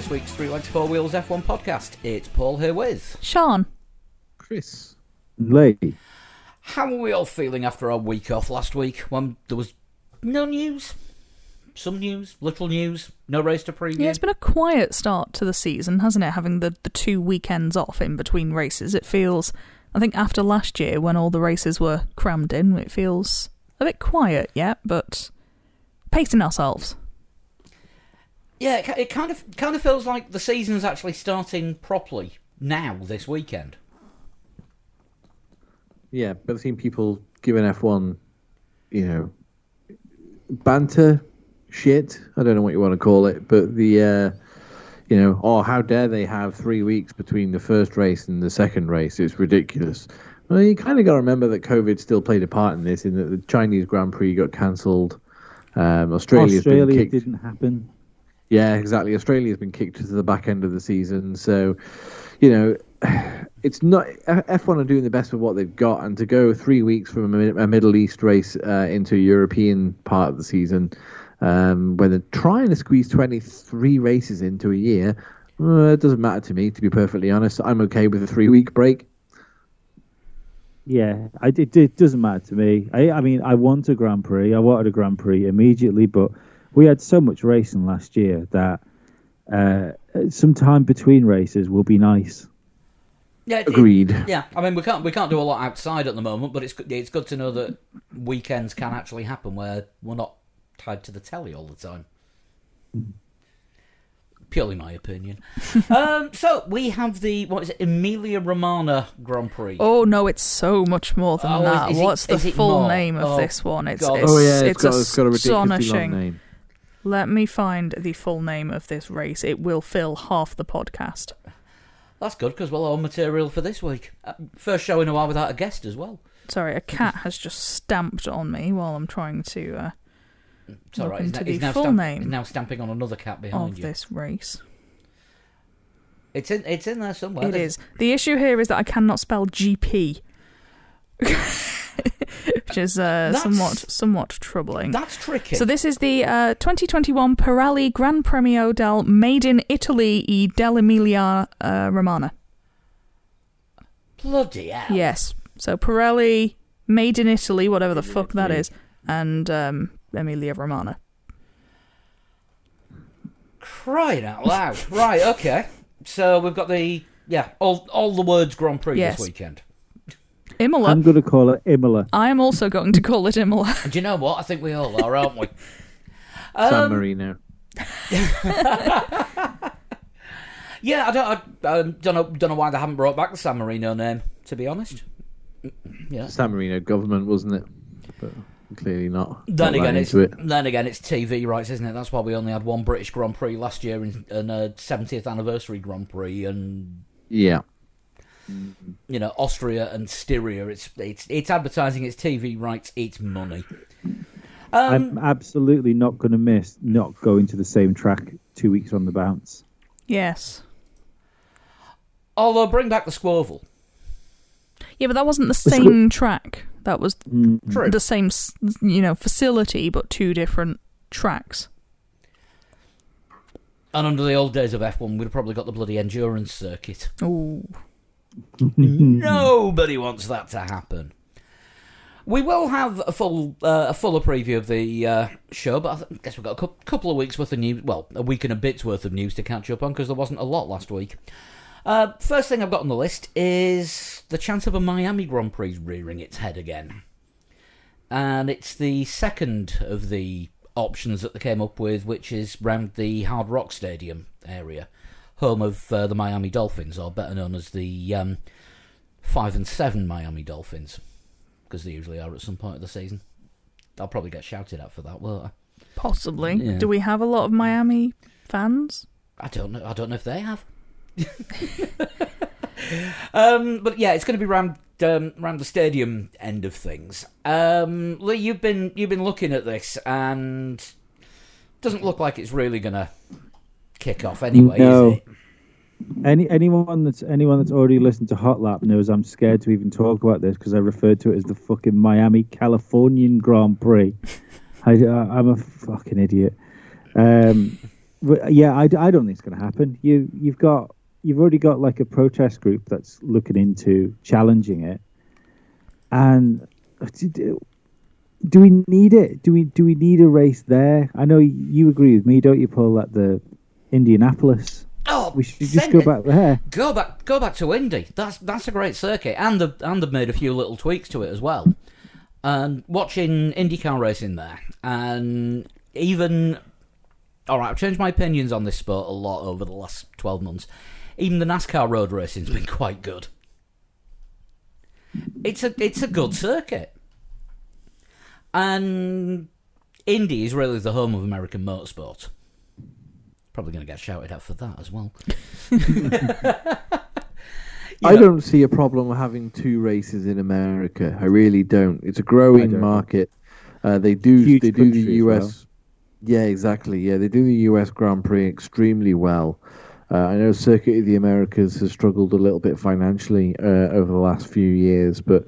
and welcome to this week's Three Legs Four Wheels F1 podcast. It's Paul here with. Sean. Chris. Lee. How are we all feeling after our week off last week when there was no news? Some news, little news, no race to preview. Yeah, it's been a quiet start to the season, hasn't it? Having the, the two weekends off in between races. It feels, I think, after last year when all the races were crammed in, it feels a bit quiet yet, but pacing ourselves. Yeah, it, it kind of kind of feels like the season's actually starting properly now this weekend. Yeah, but I've seen people giving F1, you know, banter, shit. I don't know what you want to call it, but the, uh, you know, oh, how dare they have three weeks between the first race and the second race? It's ridiculous. Well, you kind of got to remember that COVID still played a part in this, in that the Chinese Grand Prix got cancelled. Um, Australia's been Australia kicked. didn't happen. Yeah, exactly. Australia's been kicked to the back end of the season, so you know it's not F1 are doing the best with what they've got, and to go three weeks from a, Middle East race uh, into a European part of the season, um, when they're trying to squeeze 23 races into a year, uh, it doesn't matter to me. To be perfectly honest, I'm okay with a three week break. Yeah, I, it, it doesn't matter to me. I, I mean, I want a Grand Prix. I wanted a Grand Prix immediately, but we had so much racing last year that uh, some time between races will be nice. Yeah, it- Agreed. yeah, I mean we can't we can't do a lot outside at the moment, but it's good- it's good to know that weekends can actually happen where we're not tied to the telly all the time. Purely my opinion. um, so we have the what is it, Emilia Romagna Grand Prix. Oh no, it's so much more than Oh, is- that. is it- What's the full more? name of Oh, this one? It's God. it's, oh yeah, it's, got, it's got a ridiculously long astonishing. name. Let me find the full name of this race. It will fill half the podcast. That's good because we'll have material for this week. Uh, first show in a while without a guest as well. Sorry, a cat has just stamped on me while I'm trying to uh, It's all Look. He's, into he's the now full stamp- name he's now stamping on another cat behind of you. this race. It's in it's in there somewhere. It is. The issue here is that I cannot spell GP, which is uh, somewhat somewhat troubling. That's tricky. So this is the uh, 2021 Pirelli Gran Premio del Made in Italy e dell'Emilia uh, Romagna. Bloody hell. Yes. So Pirelli Made in Italy, whatever the fuck that is, and um, Emilia Romagna. Crying out loud. right, okay. So we've got the yeah, all all the words Grand Prix Yes. this weekend. Imola. I'm going to call it Imola. I am also going to call it Imola. Do you know what? I think we all are, aren't we? San Um, Marino. yeah, I don't, I, um, don't know, don't know why they haven't brought back the San Marino name. To be honest, yeah. San Marino government, wasn't it? But clearly not. Then not again, it's it. then again, it's TV rights, isn't it? That's why we only had one British Grand Prix last year and, and a 70th anniversary Grand Prix, and Yeah. You know Austria and Styria. It's it's it's advertising, it's TV rights, it's money. Um, I'm absolutely not going to miss not going to the same track two weeks on the bounce. yes. although bring back the Squoval. Yeah, but that wasn't the squ- same track. That was Mm. True. the same, you know, facility, but two different tracks. And under the old days of F1, we'd have probably got the bloody endurance circuit. Ooh. Nobody wants that to happen. We will have a full uh, a fuller preview of the uh, show, but I guess we've got a cou- couple of weeks worth of news. Well, a week and a bit's worth of news to catch up on because there wasn't a lot last week. Uh, first thing I've got on the list is the chance of a Miami Grand Prix rearing its head again, and it's the second of the options that they came up with, which is round the Hard Rock Stadium area, home of uh, the Miami Dolphins, or better known as the um, five and seven Miami Dolphins, because they usually are at some point of the season. I'll probably get shouted at for that, won't I? Possibly. Yeah. Do we have a lot of Miami fans? I don't know. I don't know if they have. um, but yeah, it's going to be round um, round the stadium end of things. Um, Lee, you've been you've been looking at this, and doesn't look like it's really going to kick off anyway, No. is it? Any anyone that's anyone that's already listened to Hot Lap knows I'm scared to even talk about this because I referred to it as the fucking Miami Californian Grand Prix. I, I'm a fucking idiot. Um, But, yeah, I, I don't think it's going to happen. You you've got you've already got like a protest group that's looking into challenging it, and do we need it? Do we do we need a race there? I know you agree with me, don't you, Paul? At the Indianapolis. Oh, we should just go back there. Go back, go back to Indy. That's that's a great circuit, and the and they've made a few little tweaks to it as well. And watching IndyCar racing there, and even all right, I've changed my opinions on this sport a lot over the last twelve months. Even the NASCAR road racing's been quite good. It's a it's a good circuit. And Indy is really the home of American motorsport. Probably going to get shouted at for that as well. I know, don't see a problem with having two races in America. I really don't. It's a growing market. Uh, they do Huge they do the US. Well. Yeah, exactly. Yeah, they do the US Grand Prix extremely well. Uh, I know Circuit of the Americas has struggled a little bit financially uh, over the last few years, but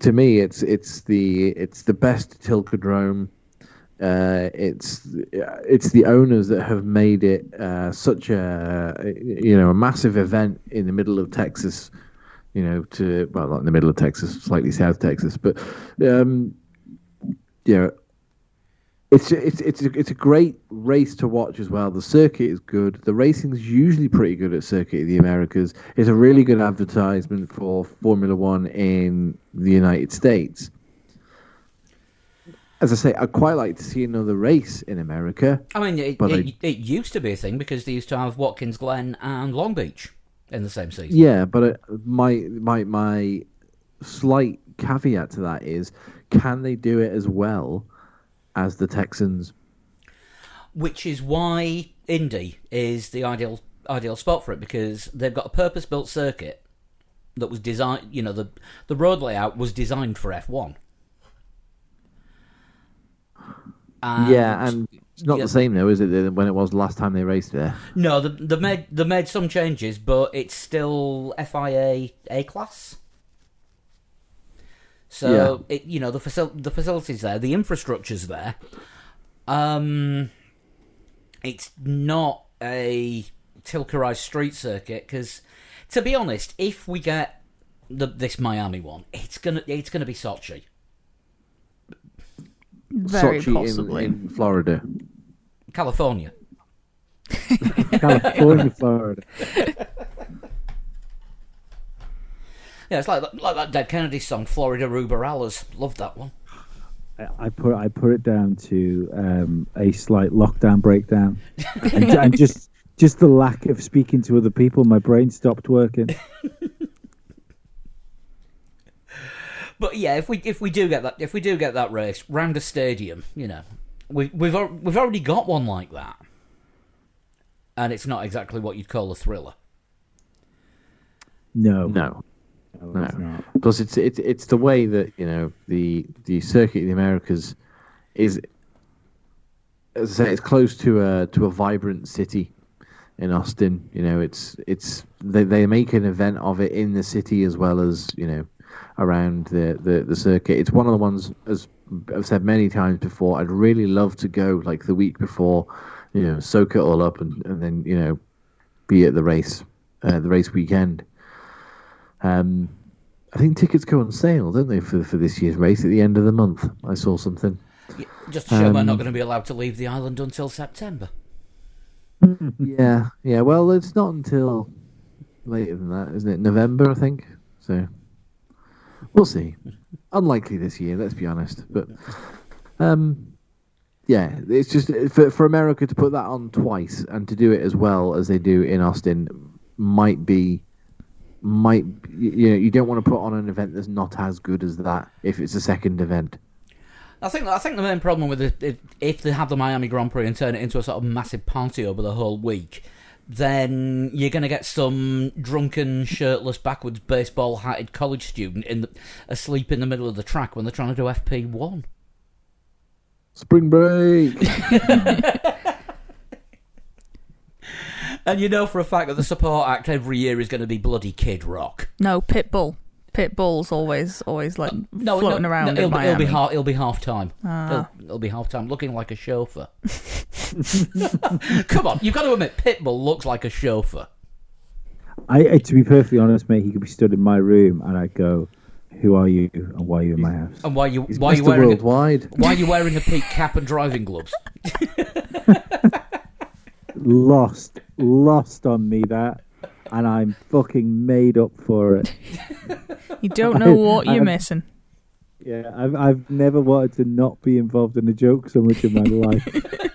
to me, it's it's the it's the best Tilkodrome. Uh, it's it's the owners that have made it uh, such a you know a massive event in the middle of Texas. You know, to well, not in the middle of Texas, slightly south Texas, but um, it's it's it's a, it's a great race to watch as well. The circuit is good. The racing's usually pretty good at Circuit of the Americas. It's a really good advertisement for Formula One in the United States. As I say, I'd quite like to see another race in America. I mean, it, it, I, it used to be a thing because they used to have Watkins Glen and Long Beach in the same season. Yeah, but uh, my my my slight caveat to that is, can they do it as well? as the Texans. Which is why Indy is the ideal ideal spot for it because they've got a purpose built circuit that was designed. You know, the the road layout was designed for F one. Yeah, and it's not yeah, the same though, is it? When it was last time they raced there. No, they, they made they made some changes, but it's still FIA A class. So yeah. it, you know the facil- the facilities there, the infrastructure's there. Um, it's not a Tilkerized street circuit because, to be honest, if we get the, this Miami one, it's gonna it's gonna be Sochi. Very Sochi possibly in, in Florida, California. California, Florida. Yeah, it's like like that Dead Kennedy song, Florida Über Alles. Loved that one. I put I put it down to um, a slight lockdown breakdown, and, and, just just the lack of speaking to other people. My brain stopped working. But yeah, if we if we do get that if we do get that race round a stadium, you know, we, we've we've already got one like that, and it's not exactly what you'd call a thriller. No, no. No, no. Plus, it's it's it's the way that you know the the circuit of the Americas is. As I say, it's close to a to a vibrant city in Austin. You know, it's it's they they make an event of it in the city as well as you know around the the, the circuit. It's one of the ones as I've said many times before. I'd really love to go like the week before, you know, soak it all up and, and then you know be at the race, uh, the race weekend. Um, I think tickets go on sale, don't they, for for this year's race at the end of the month? I saw something. Yeah, just to show um, we're not going to be allowed to leave the island until September. yeah, yeah. Well, it's not until later than that, isn't it? November, I think. So we'll see. Unlikely this year, let's be honest. But um, yeah, it's just for for America to put that on twice and to do it as well as they do in Austin might be might you know you don't want to put on an event that's not as good as that if it's a second event. I think I think the main problem with it if, if they have the Miami Grand Prix and turn it into a sort of massive party over the whole week, then you're going to get some drunken, shirtless, backwards, baseball hatted college student in the, asleep in the middle of the track when they're trying to do FP one. Spring break. And you know for a fact that the support act every year is going to be bloody Kid Rock. No, Pitbull. Pitbull's always always like No, floating no, around no, it'll, be- it'll be half. It'll be half time. Ah. It'll, it'll be half time, looking like a chauffeur. Come on, you've got to admit, Pitbull looks like a chauffeur. I, I, to be perfectly honest, mate, he could be stood in my room, and I'd go, "Who are you, and why are you in my house?" And why you He's why are you Mr. wearing a, Worldwide. why are you wearing a peak cap and driving gloves? Lost, lost on me that, and I'm fucking made up for it. You don't know what I- you're I- missing. Yeah, I've I've never wanted to not be involved in a joke so much in my life.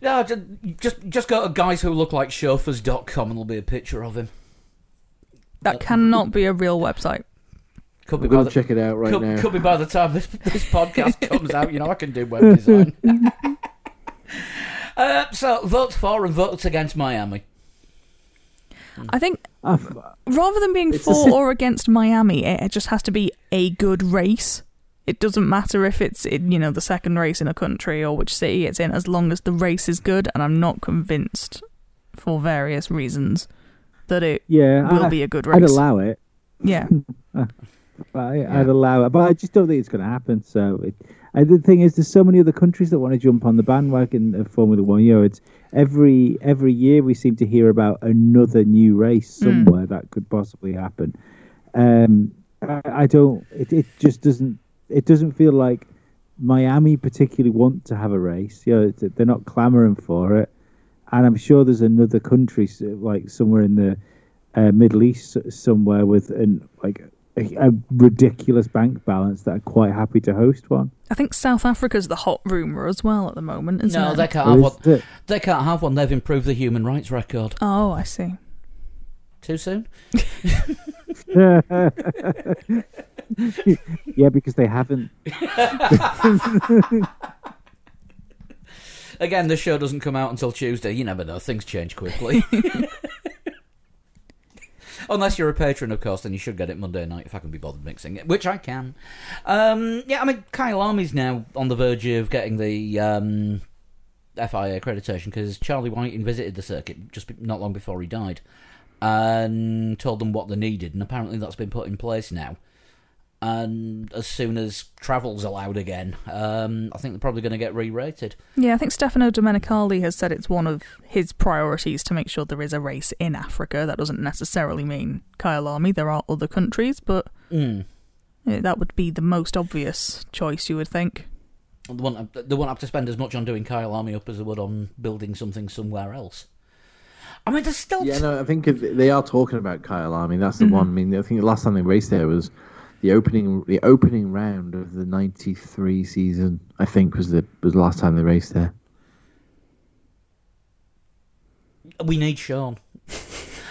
No, just just, just go to guys who look like chauffeurs.com and there'll be a picture of him. That cannot be a real website. Could I'm be by going the, check it out right could, now. could be by the time this this podcast comes out. You know, I can do web design. Uh, so votes for and votes against Miami. I think rather than being It's for sim- or against Miami, it it just has to be a good race. It doesn't matter if it's in, you know the second race in a country or which city it's in, as long as the race is good. And I'm not convinced, for various reasons, that it yeah, will I, be a good race. I'd allow it. yeah, I, I'd allow it, but I just don't think it's going to happen. So, it, and the thing is, there's so many other countries that want to jump on the bandwagon of Formula One. You know, it's every every year we seem to hear about another new race somewhere that could possibly happen. Um, I, I don't. It, it just doesn't. It doesn't feel like Miami particularly want to have a race. You know, it's- they're not clamoring for it, and I'm sure there's another country like somewhere in the uh, Middle East somewhere with an like a, a ridiculous bank balance that are quite happy to host one. I think South Africa's the hot rumor as well at the moment, isn't No, it? they can't Or have one. it? They can't have one. They've improved the human rights record. Oh, I see. Too soon? yeah, because they haven't. Again, this show doesn't come out until Tuesday. You never know. Things change quickly. Unless you're a patron, of course, then you should get it Monday night if I can be bothered mixing it, which I can. Um, yeah, I mean, Kyalami's now on the verge of getting the um, FIA accreditation because Charlie Whiting visited the circuit just not long before he died and told them what they needed, and apparently that's been put in place now. And as soon as travel's allowed again, um, I think they're probably going to get re-rated. Yeah, I think Stefano Domenicali has said it's one of his priorities to make sure there is a race in Africa. That doesn't necessarily mean Kyalami. There are other countries, but Mm. that would be the most obvious choice, you would think. They won't, they won't have to spend as much on doing Kyalami up as they would on building something somewhere else. I mean, there's still. Yeah, no, I think if they are talking about Kyalami. That's the Mhm. one. I mean, I think the last time they raced there was the opening the opening round of the '93 season. I think was the was the last time they raced there. We need Sean.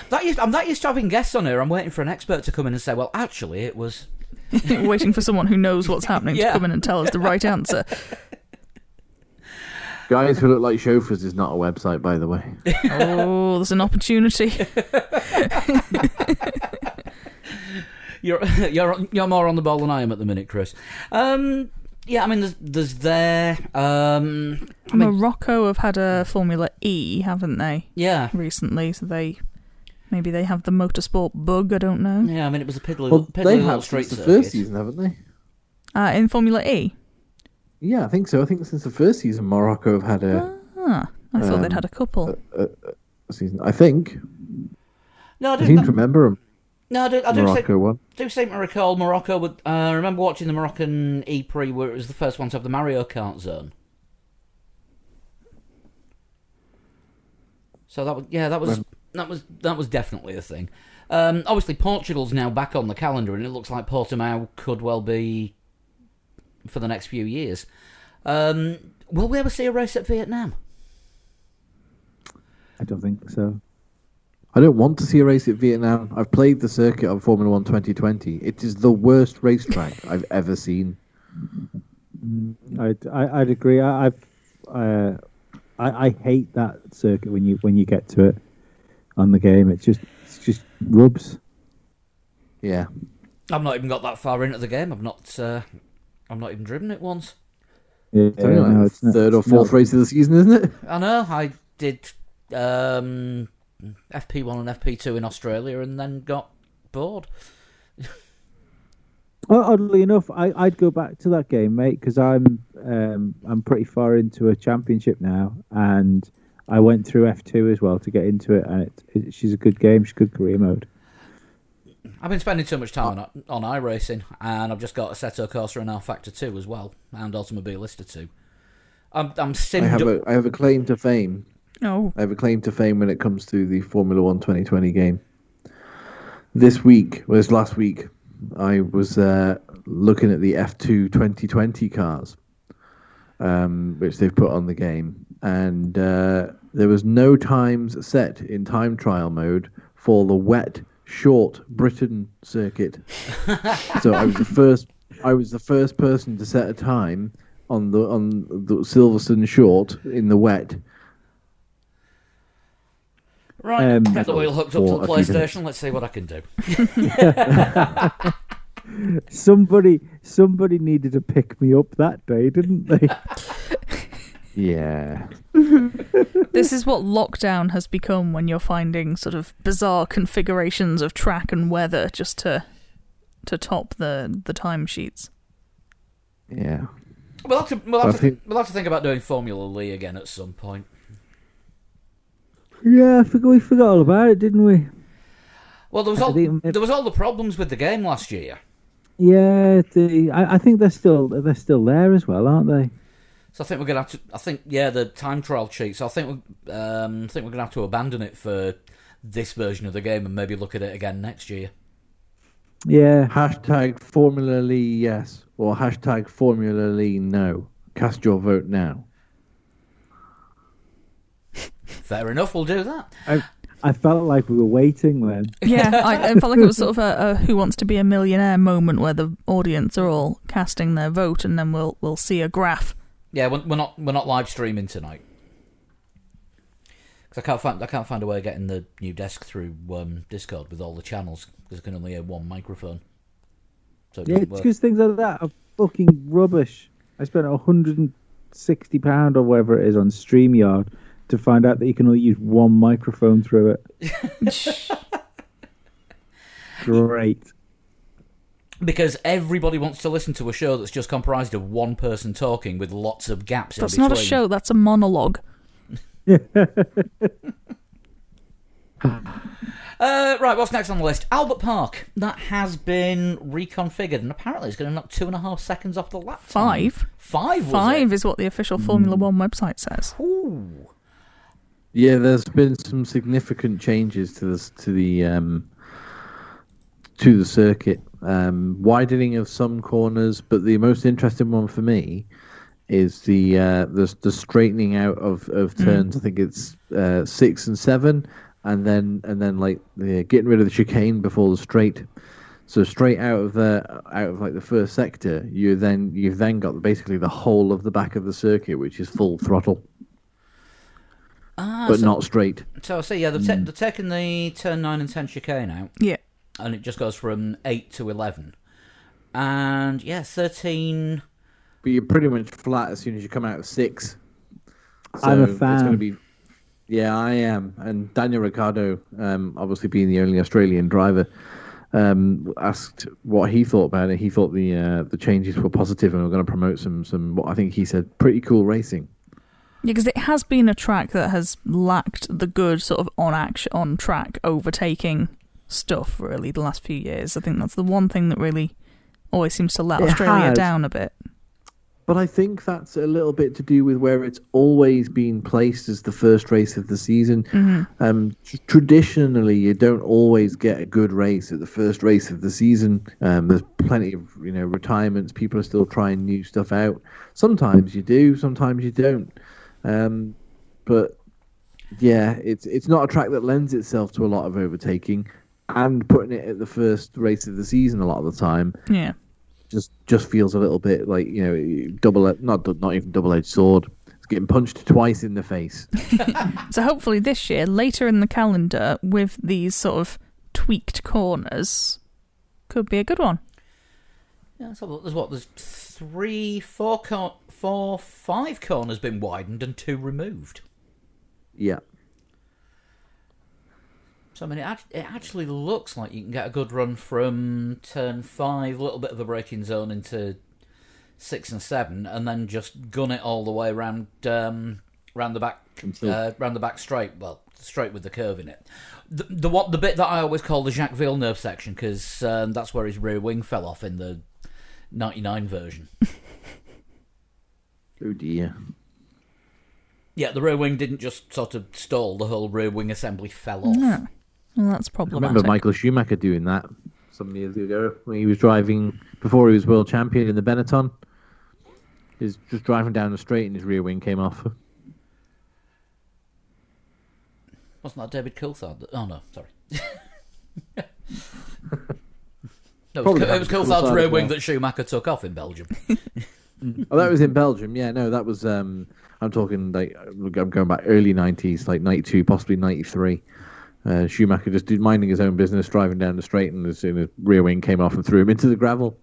That used, I'm that used to having guests on here. I'm waiting for an expert to come in and say, well, actually, it was. Waiting for someone who knows what's happening Yeah. to come in and tell us the right answer. Guys who look like chauffeurs is not a website, by the way. Oh, there's an opportunity. You're you're you're more on the ball than I am at the minute, Chris. Um, yeah, I mean, there's, there's there. Um, I mean, Morocco have had a Formula E, haven't they, yeah, recently? So they maybe they have the motorsport bug. I don't know. yeah. I mean, it was a piddly, Well, piddly they little have street since the first season, haven't they? Uh, in Formula E. Yeah, I think so. I think since the first season, Morocco have had a, Ah, I thought they'd Um, had a couple. a, a, a season. I think. No, I I do. seem to remember a No, I do. I do, Morocco seem, one. do seem to recall Morocco. Would, uh, I remember watching the Moroccan E Prix where it was the first one to have the Mario Kart zone. So that was yeah, that was that was that was definitely a thing. Um, obviously, Portugal's now back on the calendar, and it looks like Portimao could well be for the next few years. Um, will we ever see a race at Vietnam? I don't think so. I don't want to see a race at Vietnam. I've played the circuit on Formula One 2020. It is the worst racetrack I've ever seen. I'd, I, I'd agree. I, I've, uh, I, I hate that circuit when you when you get to it on the game. It's just it's just rubs. Yeah. I've not even got that far into the game. I've not. Uh, I've not even driven it once. Yeah, It's only like no, the it's not- third or fourth not- race of the season, isn't it? I know. I did um, FP1 and FP2 in Australia, and then got bored. Well, oddly enough, I, I'd go back to that game, mate, because I'm um, I'm pretty far into a championship now, and I went through F two as well to get into it, and it, it, she's a good game. She's good career mode. I've been spending too much time on, on iRacing, and I've just got a Assetto Corsa and rFactor 2 as well, and Automobilista 2. I'm, I'm I simmed have up- a I have a claim to fame. Oh, I have a claim to fame when it comes to the Formula One 2020 game. This week, was last week, I was uh, looking at the F2 2020 cars, um, which they've put on the game, and uh, there was no times set in time trial mode for the wet, short Britain circuit. so I was the first. I was the first person to set a time on the on the Silverstone short in the wet. Right, Um, get the wheel hooked up to the a few minutes. PlayStation. Let's see what I can do. Somebody somebody needed to pick me up that day, didn't they? Yeah. this is what lockdown has become when you're finding sort of bizarre configurations of track and weather just to to top the the timesheets. Yeah. We'll have to, we'll have I to, think- we'll have to think about doing Formula Lee again at some point. Yeah, I forgot we forgot all about it, didn't we? Well, there was all there was all the problems with the game last year, Yeah, the, I, I think they're still they're still there as well, aren't they? so I think we're gonna have to. I think yeah, the time trial cheats. I think we, um, I think we're gonna have to abandon it for this version of the game and maybe look at it again next year. Yeah, Hashtag Formula Lee yes or hashtag Formula Lee no. Cast your vote now. Fair enough, we'll do that. I I felt like we were waiting then. Yeah, I, I felt like it was sort of a, a "Who Wants to Be a Millionaire" moment where the audience are all casting their vote, and then we'll we'll see a graph. Yeah, we're, we're not we're not live streaming tonight because I can't find I can't find a way of getting the new desk through um, Discord with all the channels because I can only hear one microphone. So it Yeah, it's because things like that are fucking rubbish. I spent hundred and sixty pound or whatever it is on Streamyard to find out that you can only use one microphone through it. Great. Because everybody wants to listen to a show that's just comprised of one person talking with lots of gaps. That's in not a show. That's a monologue. Uh, right, what's next on the list? Albert Park. That has been reconfigured, and apparently it's going to knock two and a half seconds off the lap. time. Five. Five. Was Five It? is what the official Formula One website says. Ooh. Yeah, there's been some significant changes to this to the um, to the circuit. Um, widening of some corners, but the most interesting one for me is the uh, the, the straightening out of, of turns. I think it's uh, six and seven, and then and then like the getting rid of the chicane before the straight. So straight out of the out of like the first sector, you then you've then got basically the whole of the back of the circuit, which is full throttle, Ah, but so, not straight. So I see. Yeah, they've, ta- they've taken the turn nine and ten chicane out, Yeah. and it just goes from eight to eleven, and yeah, thirteen. But you're pretty much flat as soon as you come out of six. I'm a It's going to fan. be. Yeah, I am. And Daniel Ricciardo, um, obviously being the only Australian driver, um, asked what he thought about it. He thought the uh, the changes were positive and were going to promote some some what I think he said pretty cool racing. Yeah, because it has been a track that has lacked the good sort of on action, on track overtaking stuff. Really, the last few years, I think that's the one thing that really always seems to let It Australia has. down a bit. But I think that's a little bit to do with where it's always been placed as the first race of the season. Um, tr- traditionally, you don't always get a good race at the first race of the season. Um, there's plenty of you know retirements. People are still trying new stuff out. Sometimes you do, sometimes you don't. Um, but yeah, it's it's not a track that lends itself to a lot of overtaking, and putting it at the first race of the season a lot of the time Yeah. just just feels a little bit like you know double not not even double edged sword. It's getting punched twice in the face. So hopefully this year, later in the calendar, with these sort of tweaked corners, could be a good one. Yeah, so there's what there's three, four, cor- four, five corners been widened and two removed. Yeah, So I mean, it, it actually looks like you can get a good run from turn five, a little bit of a braking zone into six and seven, and then just gun it all the way around um, round the back, uh, round the back straight. Well, straight with the curve in it. The, the what the bit that I always call the Jacques Villeneuve section because um, that's where his rear wing fell off in the '99 version. Oh dear. yeah, the rear wing didn't just sort of stall; the whole rear wing assembly fell off. No. Well, that's I remember Michael Schumacher doing that some years ago when he was driving before he was world champion in the Benetton. He was just driving down the straight and his rear wing came off. Wasn't that David Coulthard? that- Oh no, sorry. no, it was, Probably it was happened to Coulthard's rear wing well. that Schumacher took off in Belgium. Oh, that was in Belgium. Yeah, no, that was. Um, I'm talking like I'm going back early '90s, like '92, possibly '93. Uh, Schumacher just did minding his own business, driving down the straight, and as soon as rear wing came off and threw him into the gravel.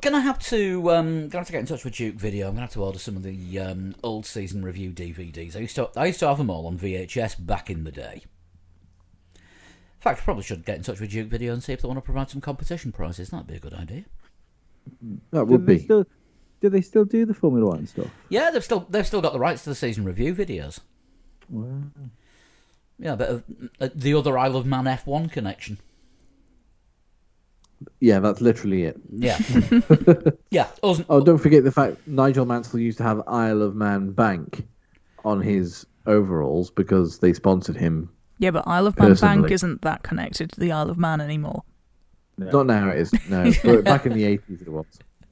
Gonna have to um, gonna have to get in touch with Duke Video. I'm gonna have to order some of the um, old season review DVDs. I used to I used to have them all on VHS back in the day. In fact, I probably should get in touch with Duke Video and see if they want to provide some competition prizes. That'd be a good idea. That Do would they be. still, do they still do the Formula One stuff? Yeah, they've still they've still got the rights to the season review videos. Wow. Yeah, a bit of uh, the other Isle of Man F1 connection. Yeah, that's literally it. Yeah, yeah. Us, Oh, don't forget the fact Nigel Mansell used to have Isle of Man Bank on his overalls because they sponsored him. Yeah, but Isle of Man Bank isn't that connected to the Isle of Man anymore. Not now it is. No, but back in the 80s it was.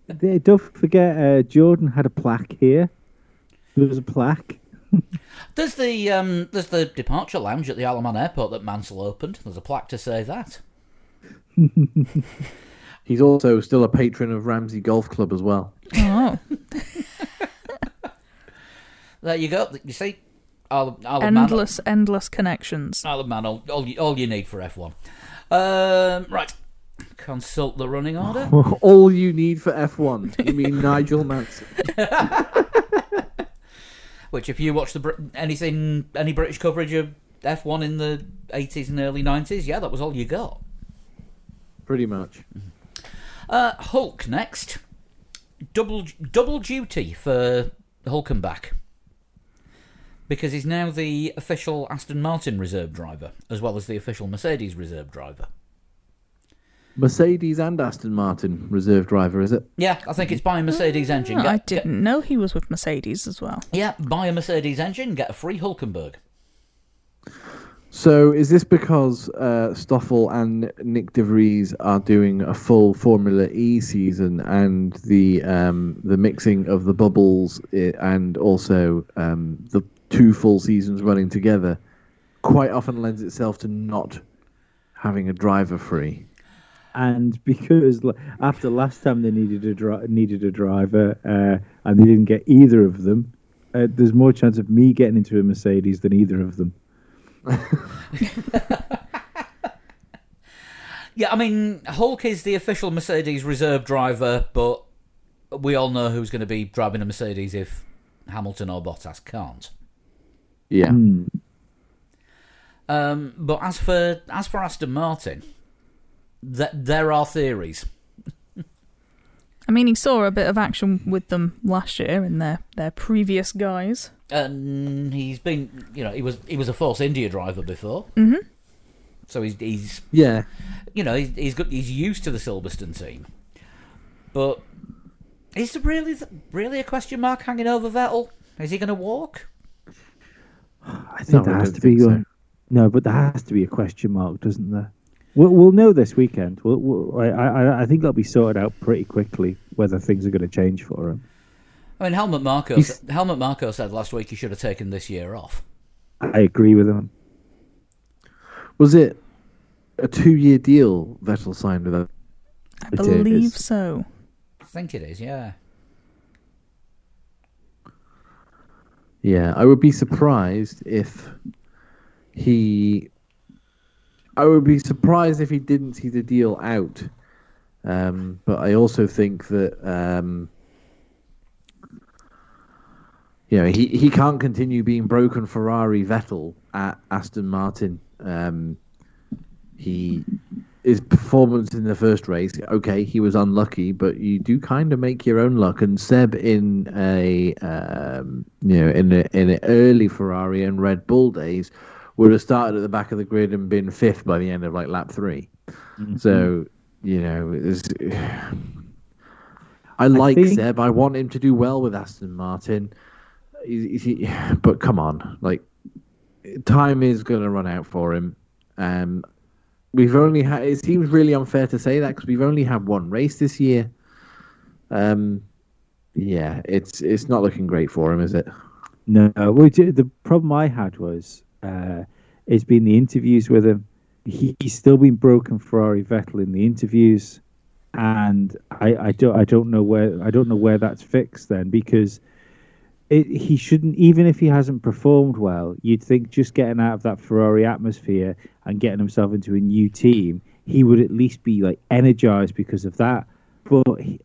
They, don't forget, uh, Jordan had a plaque here. There was a plaque. There's the um, there's the departure lounge at the Isle of Man Airport that Mansell opened. There's a plaque to say that. He's also still a patron of Ramsey Golf Club as well. Oh, There you go. You see, Isle of, Isle of Man, endless, endless connections. Isle of Man, all, all, you, all you need for F1. Um, right, consult the running order. All you need for F1. You mean Nigel Mansell? Which, if you watch the Brit- anything, any British coverage of F1 in the 80s and early 90s, yeah, that was all you got. Pretty much. Uh, Hulk next. Double double duty for Hulkenberg. Because he's now the official Aston Martin reserve driver, as well as the official Mercedes reserve driver. Mercedes and Aston Martin reserve driver, is it? Yeah, I think it's buy a Mercedes engine. Oh, Get, I didn't know he was with Mercedes as well. yeah, buy a Mercedes engine, get a free Hulkenberg. So is this because uh, Stoffel and Nyck De Vries are doing a full Formula E season, and the um, the mixing of the bubbles and also um, the two full seasons running together quite often lends itself to not having a driver free. And because l- after last time they needed a dri- needed a driver uh, and they didn't get either of them, uh, there's more chance of me getting into a Mercedes than either of them. Yeah, I mean, Hulk is the official Mercedes reserve driver, but we all know who's going to be driving a Mercedes if Hamilton or Bottas can't. Yeah. Hmm. Um, but as for as for Aston Martin, th- there are theories. I mean, he saw a bit of action with them last year in their, their previous guys. And he's been, you know, he was he was a Force India driver before, hmm so he's he's Yeah. you know he's he's, got, he's used to the Silverstone team. But is there really really a question mark hanging over Vettel? Is he going to walk? I think No, there I has to be so. No, but there has to be a question mark, doesn't there? We'll, we'll know this weekend. We'll, we'll, I, I, I think that'll be sorted out pretty quickly whether things are going to change for him. I mean, Helmut Marko He's- Helmut Marko said last week he should have taken this year off. I agree with him. Was it a two-year deal Vettel signed with them? I It believe is. so. I think it is, yeah. Yeah, I would be surprised if he. I would be surprised if he didn't see the deal out. Um, but I also think that um, you know he, he can't continue being broken Ferrari Vettel at Aston Martin Um, he his performance in the first race, okay, he was unlucky, but you do kind of make your own luck. And Seb in a um, you know in a, in an early Ferrari and Red Bull days would have started at the back of the grid and been fifth by the end of like lap 3 Mm-hmm. So you know, it's, I like think- Seb. I want him to do well with Aston Martin. He- he- but come on, like time is going to run out for him. Um, we've only had. It seems really unfair to say that because we've only had one race this year. Um, yeah, it's it's not looking great for him, is it? No, well, the problem I had was uh, it's been the interviews with him. He, he's still been broken Ferrari Vettel in the interviews, and I, I don't I don't know where I don't know where that's fixed then because it, he shouldn't even if he hasn't performed well. You'd think just getting out of that Ferrari atmosphere and getting himself into a new team, he would at least be like energized because of that. But he,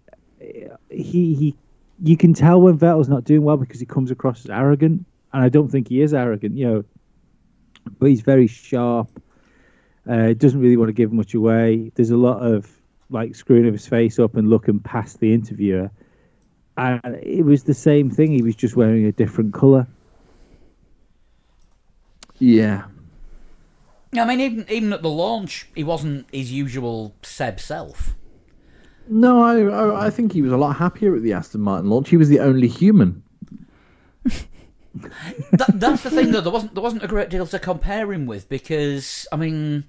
he he you can tell when Vettel's not doing well because he comes across as arrogant, and I don't think he is arrogant, you know. But he's very sharp. Uh, doesn't really want to give much away. There's a lot of like screwing of his face up and looking past the interviewer. And it was the same thing. He was just wearing a different color. Yeah. I mean, even even at the launch, he wasn't his usual Seb self. No, I, I I think he was a lot happier at the Aston Martin launch. He was the only human. that, that's the thing, though. There wasn't there wasn't a great deal to compare him with because I mean,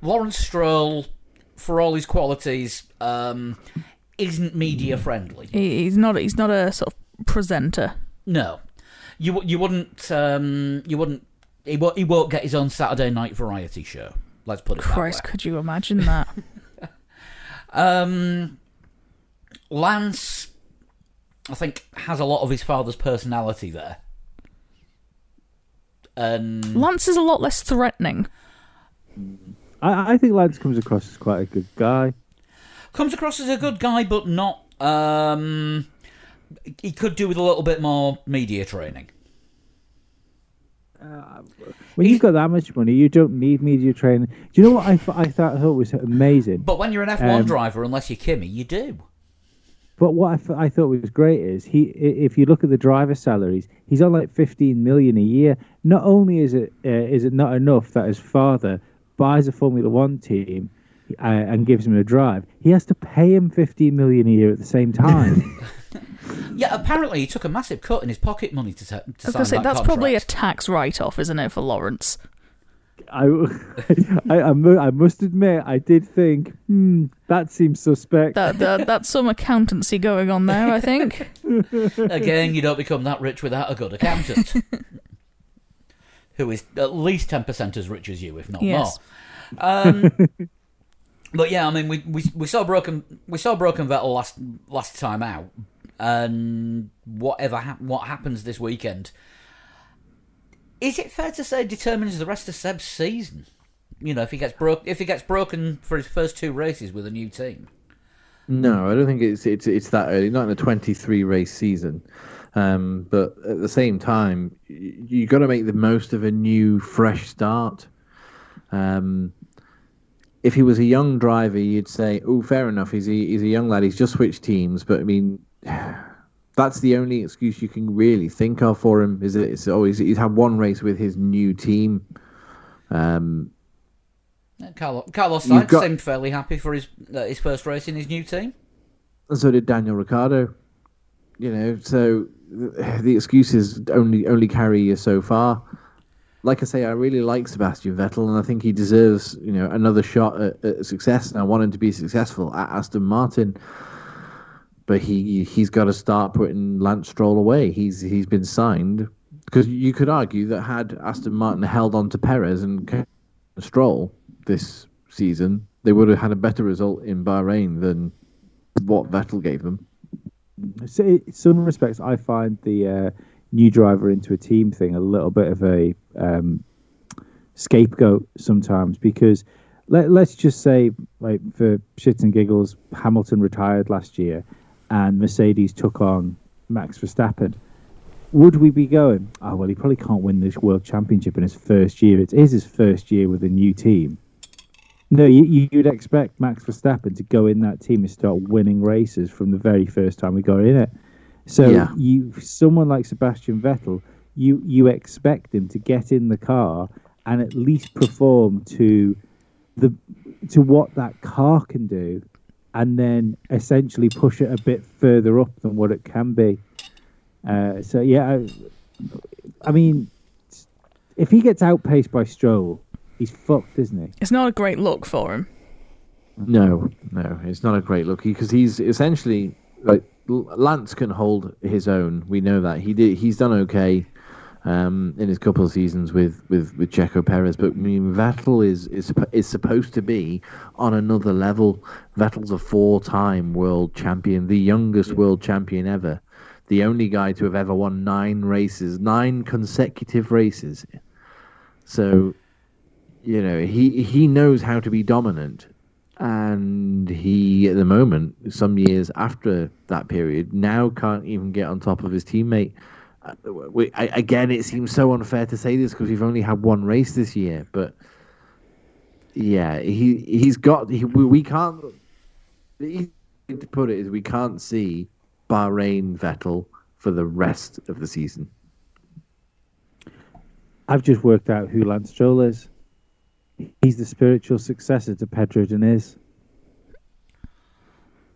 Lawrence Stroll, for all his qualities, um, isn't media friendly. He, he's not. He's not a sort of presenter. No, you wou- you wouldn't um, you wouldn't he won't, he won't get his own Saturday night variety show. Let's put it Christ, that way. could you imagine that? Um, Lance, I think, has a lot of his father's personality there. And Lance is a lot less threatening. I, I think Lance comes across as quite a good guy. Comes across as a good guy, but not. Um, he could do with a little bit more media training. When you've got that much money, you don't need media training. Do you know what I, th- I thought, thought was amazing? But when you're an F1 Um, driver, unless you're Kimi, you do. But what I thought was great is he, if you look at the driver salaries, he's on like 15 million a year. Not only is it uh, is it not enough that his father buys a Formula One team uh, and gives him a drive, he has to pay him 15 million a year at the same time. Yeah, apparently he took a massive cut in his pocket money to, ta- to I was sign gonna say that that's probably a tax write-off, isn't it, for Lawrence? I, I, I, I must admit, I did think, hmm, that seems suspect. That, that that's some accountancy going on there. I think. Again, you don't become that rich without a good accountant. Who is at least 10% as rich as you, if not Yes. more. Um, but yeah, I mean, we, we we saw broken we saw broken Vettel last last time out, and whatever what happens this weekend, is it fair to say determines the rest of Seb's season? You know, if he gets broke, if he gets broken for his first two races with a new team. No, I don't think it's it's it's that early. Not in a 23 race season. Um, but at the same time, y- you got to make the most of a new, fresh start. Um, if he was a young driver, you'd say, "Oh, fair enough. He's a, he's a young lad. He's just switched teams." But I mean, that's the only excuse you can really think of for him. Is it? It's always he's had one race with his new team. Um, Uh, Carlos, Carlos Sainz got- seemed fairly happy for his uh, his first race in his new team. and so did Daniel Ricciardo. You know, so the the excuses only only carry you so far. Like I say, I really like Sebastian Vettel, and I think he deserves you know another shot at, at success. And I want him to be successful at Aston Martin. But he he's got to start putting Lance Stroll away. He's he's been signed because you could argue that had Aston Martin held on to Perez and Stroll this season, they would have had a better result in Bahrain than what Vettel gave them. So, in some respects, I find the uh, new driver into a team thing a little bit of a um, scapegoat sometimes because let, let's just say, like for shits and giggles, Hamilton retired last year and Mercedes took on Max Verstappen. would we be going? Oh well, he probably can't win this world championship in his first year. It is his first year with a new team. No, you, you'd expect Max Verstappen to go in that team and start winning races from the very first time we got in it. So Yeah. you, someone like Sebastian Vettel, you you expect him to get in the car and at least perform to the to what that car can do, and then essentially push it a bit further up than what it can be. Uh, so yeah, I, I mean, if he gets outpaced by Stroll, he's fucked, isn't he? It's not a great look for him. No, no, it's not a great look because he's essentially like L- Lance can hold his own. We know that he did. He's done okay um, in his couple of seasons with with with Checo Perez, but I mean Vettel is is is supposed to be on another level. Vettel's a four-time world champion, the youngest world champion ever, the only guy to have ever won nine races, nine consecutive races. So, you know, he he knows how to be dominant and he at the moment some years after that period now can't even get on top of his teammate Uh, we, I, again it seems so unfair to say this because we've only had one race this year but yeah he he's got he, we, we can't the to put it is we can't see Bahrain Vettel for the rest of the season I've just worked out who Lance Stroll is. He's the spiritual successor to Pedro Diniz.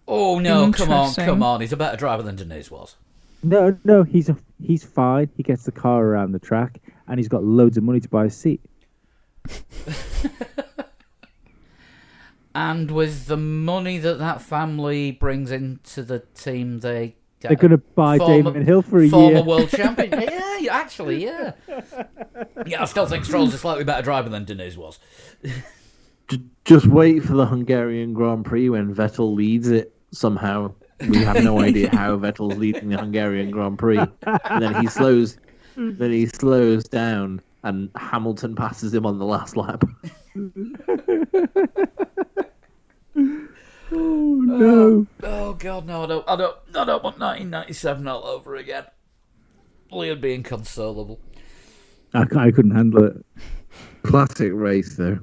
Oh no! Come on, come on! He's a better driver than Diniz was. No, no, he's a, he's fine. He gets the car around the track, and he's got loads of money to buy a seat. And with the money that that family brings into the team, they get They're going to buy former- Damon Hill for a former year. world champion. yeah, yeah, actually, yeah. Yeah, I still think Stroll's a slightly better driver than Diniz was. Just wait for the Hungarian Grand Prix when Vettel leads it somehow. We have no idea how Vettel's leading the Hungarian Grand Prix. And then he slows then he slows down and Hamilton passes him on the last lap. Oh no. Um, oh God, no! I don't, I don't, I don't want 1997 all over again. Liam being inconsolable. I couldn't handle it. Classic race though.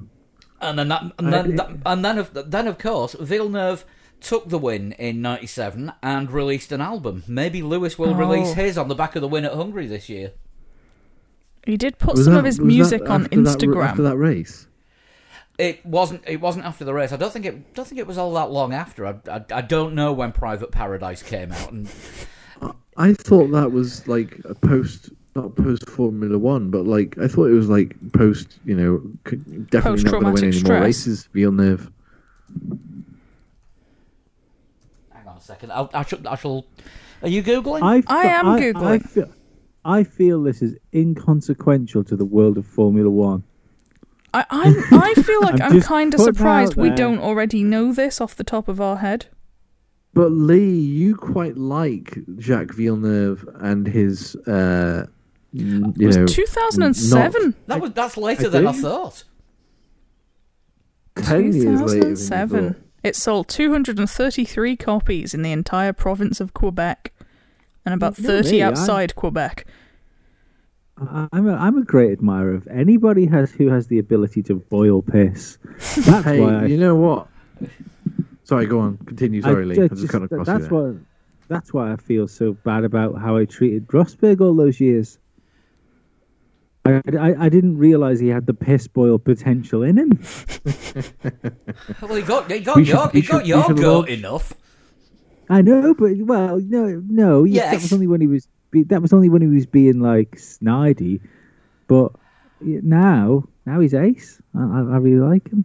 And then that, and then, that, and then of then of course Villeneuve took the win in '97 and released an album. Maybe Lewis will Oh. release his on the back of the win at Hungary this year. He did put Was some that- of his music on after that- Instagram. after that race. It wasn't. It wasn't after the race. I don't think it. Don't think it was all that long after. I, I, I don't know when Private Paradise came out. And I thought that was like a post, not post Formula One, but like I thought it was like post. You know, definitely not going to win Post-traumatic any more stress. races. Villeneuve. hang on a second. I'll, I shall. I shall. Are you googling? I, I am I, Googling. I feel, I feel this is inconsequential to the world of Formula One. I, I'm, I feel like I'm I'm, kind of surprised we don't already know this off the top of our head. But Lee, you quite like Jacques Villeneuve and his, uh, n- It was know, 2007. that was. That's later I than I thought. ten years later. 2007. It sold 233 copies in the entire province of Quebec and about No 30 way, I- outside Quebec. I- I'm a, I'm a great admirer of anybody has who has the ability to boil piss. That's Hey, why I, you know what? Sorry, go on. Continue. Sorry, I Lee. I just, just- cut that's what that's why I feel so bad about how I treated Rosberg all those years. I, I, I didn't realize he had the piss boil potential in him. Well, he got. He got We your. we He got should- we your goat launch- enough. I know, but well, no, no, yes. that was only when he was that was only when he was being like snidey. But now, now he's ace. I, I, I really like him.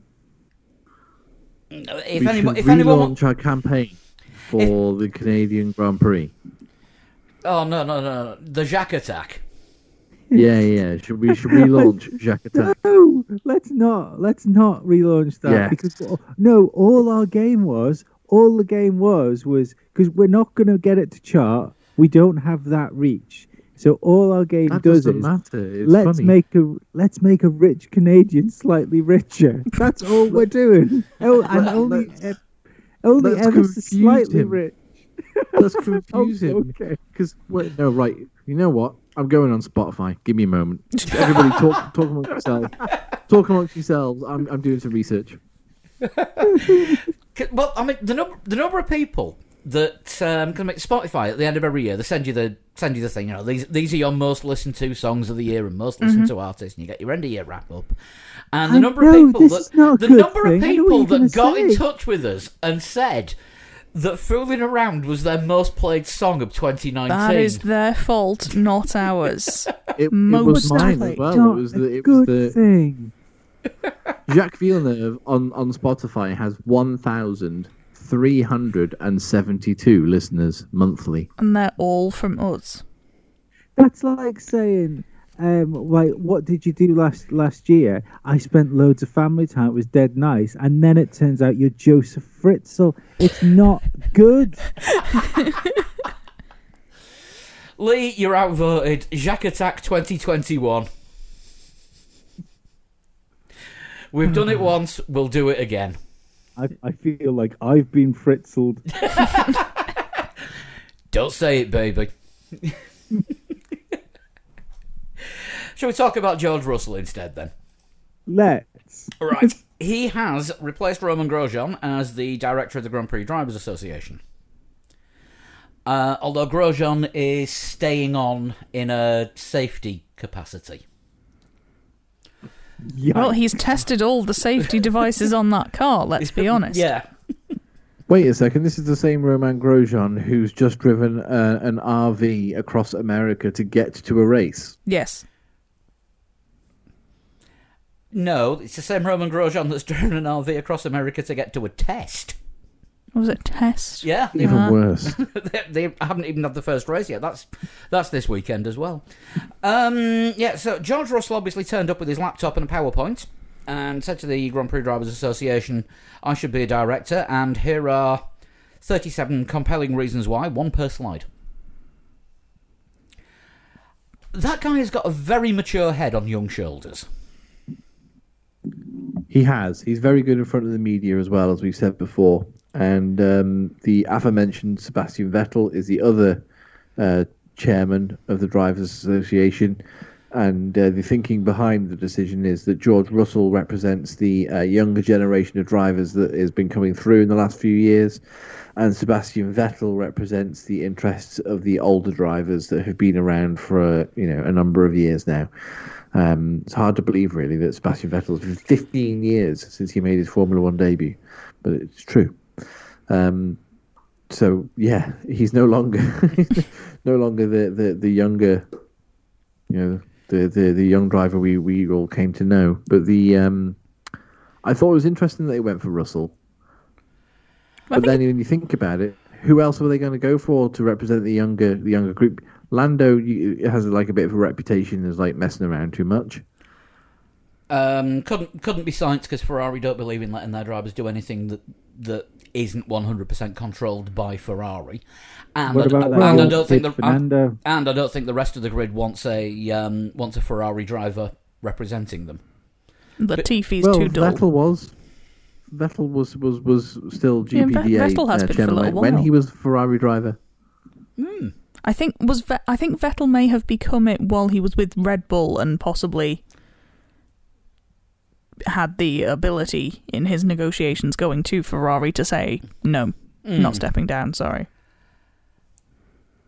If we anyone, should if anyone, relaunch our campaign for the Canadian Grand Prix. oh no, no, no, the Jacques attack. Yeah, yeah. Should we should relaunch Jacques Attack? No, let's not. Let's not relaunch that Yes. because no, all our game was, all the game was was because we're not going to get it to chart. We don't have that reach. So all our game That does doesn't is matter. It's let's funny. make a let's make a rich Canadian slightly richer. That's all we're doing. Oh, and only let's- only ever slightly him. rich. Let's confuse him. okay. Because wait, no, right. You know what? I'm going on Spotify. Give me a moment. Everybody, talk talk amongst yourselves. Talk amongst yourselves. I'm I'm doing some research. C- Well, I mean, the number the number of people that um, can make Spotify at the end of every year, they send you the send you the thing. You know, these these are your most listened to songs of the year and most listened to artists, and you get your end of year wrap up. And the I number know, of people this that is not a the number of thing. I know what people that got in touch with us and said that "Fooling Around" was their most played song of 2019. That is their fault, not ours. It, it was mine as well. It was a the it good was the thing. Jacques Villeneuve on on Spotify has one thousand three hundred and seventy two listeners monthly. and they're all from us. That's like saying, um, like, what did you do last last year? I spent loads of family time. It was dead nice, and then it turns out you're Josef Fritzl. It's not good. Lee, you're outvoted. Jacques Attack 2021. We've done it once. We'll do it again. I, I feel like I've been Fritzled. Don't say it, baby. Shall we talk about George Russell instead then? Let's. Right. he has replaced Romain Grosjean as the director of the Grand Prix Drivers Association. Uh, although Grosjean is staying on in a safety capacity. Yeah. Well, he's tested all the safety devices on that car, let's be honest. Yeah. Wait a second. This is the same Romain Grosjean who's just driven uh, an RV across America to get to a race. Yes. No, it's the same Romain Grosjean that's driven an RV across America to get to a test. Was it test? Yeah. Even Uh-huh. worse. they, they haven't even had the first race yet. That's that's this weekend as well. Um, yeah, so George Russell obviously turned up with his laptop and a PowerPoint and said to the Grand Prix Drivers Association, "I should be a director, and here are 37 compelling reasons why, one per slide." That guy has got a very mature head on young shoulders. He has. He's very good in front of the media as well, as we've said before. And um, the aforementioned Sebastian Vettel is the other uh, chairman of the Drivers Association. And uh, the thinking behind the decision is that George Russell represents the uh, younger generation of drivers that has been coming through in the last few years, and Sebastian Vettel represents the interests of the older drivers that have been around for a, you know a number of years now. Um, it's hard to believe, really, that Sebastian Vettel has been 15 years since he made his Formula One debut, but it's true. Um, so yeah, he's no longer no longer the, the, the younger, you know, the, the, the young driver we, we all came to know. But the um, I thought it was interesting that they went for Russell. I But then when you think about it, who else were they going to go for to represent the younger the younger group? Lando has like a bit of a reputation as like messing around too much. Um, couldn't couldn't be Sainz because Ferrari don't believe in letting their drivers do anything that that isn't one hundred percent controlled by Ferrari, and, What I, about and I don't think the and, Fernando? and I don't think the rest of the grid wants a um, wants a Ferrari driver representing them. Latifi's well, too dull. Vettel was. Vettel was was was still Yeah, GPDA Vettel has uh, been for a chairman little when he was Ferrari driver. I think was Ve- I think Vettel may have become it while he was with Red Bull and possibly had the ability in his negotiations going to Ferrari to say no, not stepping down. Sorry,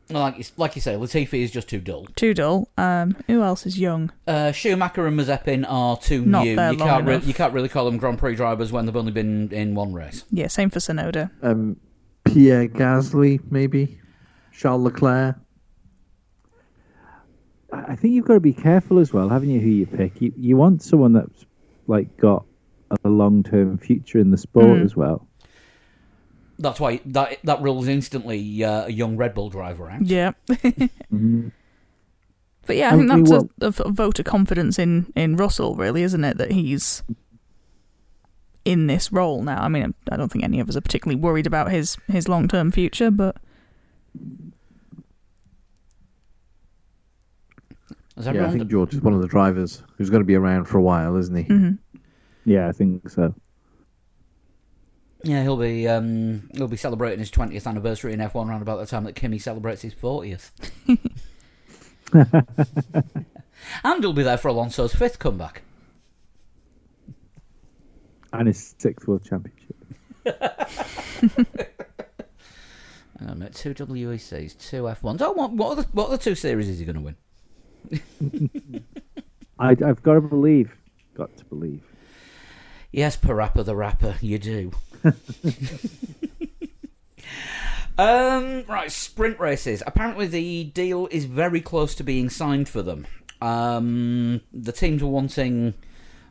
Like you, like you say, Latifi is just too dull. too dull. Um, who else is young? Uh, Schumacher and Mazepin are too Not new. there You long can't re- you can't really call them Grand Prix drivers when they've only been in one race. Yeah, same for Tsunoda. Um, Pierre Gasly, maybe Charles Leclerc. I I think you've got to be careful as well, haven't you? Who you pick? You you want someone that's like got a long term future in the sport Mm. as well. That's why that that rules instantly uh, a young Red Bull driver out. Yeah, Mhm. but yeah, I I think mean, that's well- a, a, a vote of confidence in in Russell, really, isn't it? That he's in this role now. I mean, I don't think any of us are particularly worried about his his long term future, but Yeah, I think George is one of the drivers who's going to be around for a while, isn't he? mhm. Yeah, I think so. Yeah, he'll be um, he'll be celebrating his twentieth anniversary in F1 around about the time that Kimi celebrates his fortieth. and he'll be there for Alonso's fifth comeback. And his sixth world championship. Hang on a minute, two WECs, two F1s. Oh, what, what, are the, what are the two series is he going to win? I, I've got to believe. Got to believe. Yes, Parappa the Rapper, you do. um, right, sprint races. Apparently, the deal is very close to being signed for them. Um, the teams are wanting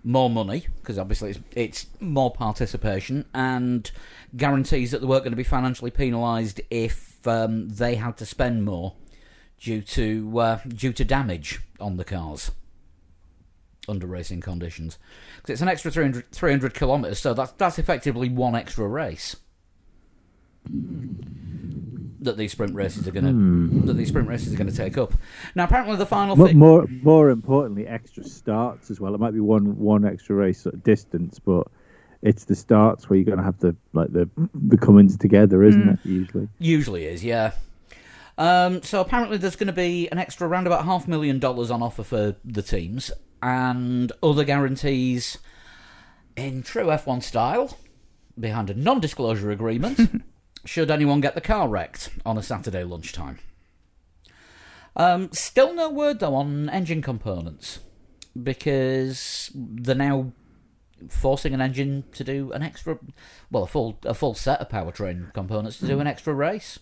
more money because obviously it's, it's more participation and guarantees that they weren't going to be financially penalised if um, they had to spend more due to uh, due to damage on the cars under racing conditions. Because it's an extra 300, 300 kilometres, so that's, that's effectively one extra race that these sprint races are going to that these sprint races are going to take up. Now, apparently, the final More, thing. more, more importantly, extra starts as well. It might be one one extra race sort of distance, but it's the starts where you're going to have the like the the comings together, isn't it? Usually. Usually is, yeah. Um, so apparently there's going to be an extra around about half million dollars on offer for the teams and other guarantees in true F1 style behind a non-disclosure agreement should anyone get the car wrecked on a Saturday lunchtime. Um, still no word though on engine components because they're now forcing an engine to do an extra, well, a full a full set of powertrain components to do an extra race.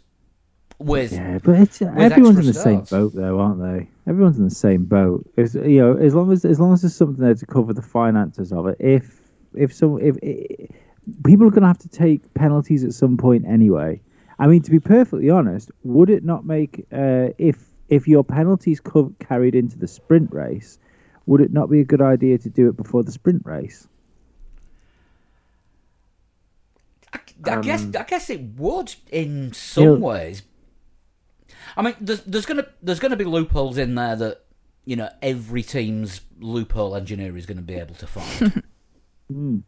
With Yeah, but it's everyone's in the extra same boat, though, aren't they? Everyone's in the same boat. It's, you know, as long as as long as there's something there to cover the finances of it. If if some if, i people are going to have to take penalties at some point anyway. I mean, to be perfectly honest, would it not make uh, if if your penalties co- carried into the sprint race, would it not be a good idea to do it before the sprint race? I Um, guess I guess it would in some Yeah. ways. I mean, there's there's gonna there's gonna be loopholes in there that you know every team's loophole engineer is going to be able to find.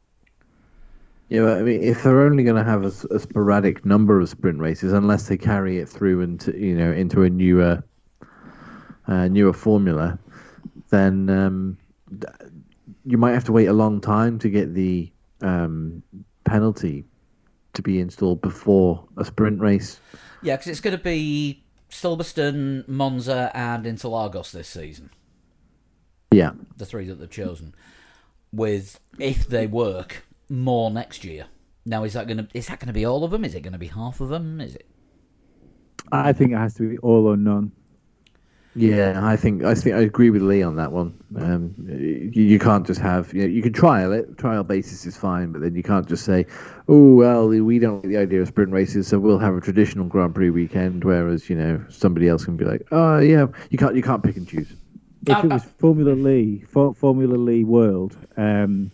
Yeah, but, I mean, if they're only going to have a sporadic number of sprint races, unless they carry it through into you know into a newer, uh, newer formula, then um, you might have to wait a long time to get the um, penalty to be installed before a sprint race. yeah, because it's going to be Silverstone, Monza, and Interlagos this season. Yeah, The three that they've chosen, with if they work more next year. Now, is that going to is that going to be all of them? Is it going to be half of them? Is it? I think it has to be all or none. Yeah, I think I think I agree with Lee on that one. Um, you, you can't just have you, know, you can trial it. Trial basis is fine, but then you can't just say, "Oh well, we don't like the idea of sprint races, so we'll have a traditional Grand Prix weekend." Whereas you know somebody else can be like, "Oh yeah, you can't you can't pick and choose." if it was Formula Lee, for, Formula Lee World, um,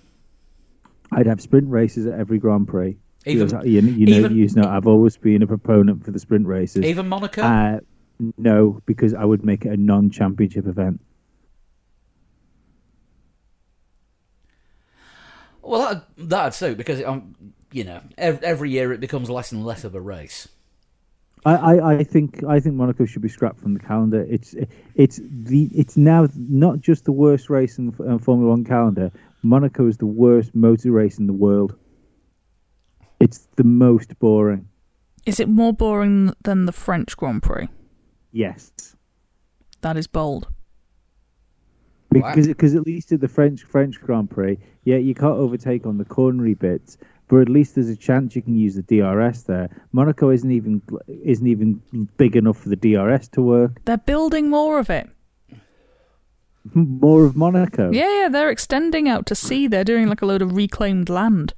I'd have sprint races at every Grand Prix. Even- you, know- you know, even- you know, I've always been a proponent for the sprint races. Even Monaco? Uh, no, because I would make it a non-championship event. Well, that that'd suit because um, you know ev- every year it becomes less and less of a race. I, I, I think I think Monaco should be scrapped from the calendar. It's it's the it's now not just the worst race in the Formula One calendar. Monaco is the worst motor race in the world. It's the most boring. Is it more boring than the French Grand Prix? Yes. That is bold. because because at least at the French French Grand Prix, yeah, you can't overtake on the cornery bits, but at least there's a chance you can use the DRS there. Monaco isn't even isn't even big enough for the DRS to work. They're building more of it. More of Monaco. Yeah, yeah, they're extending out to sea. They're doing like a load of reclaimed land.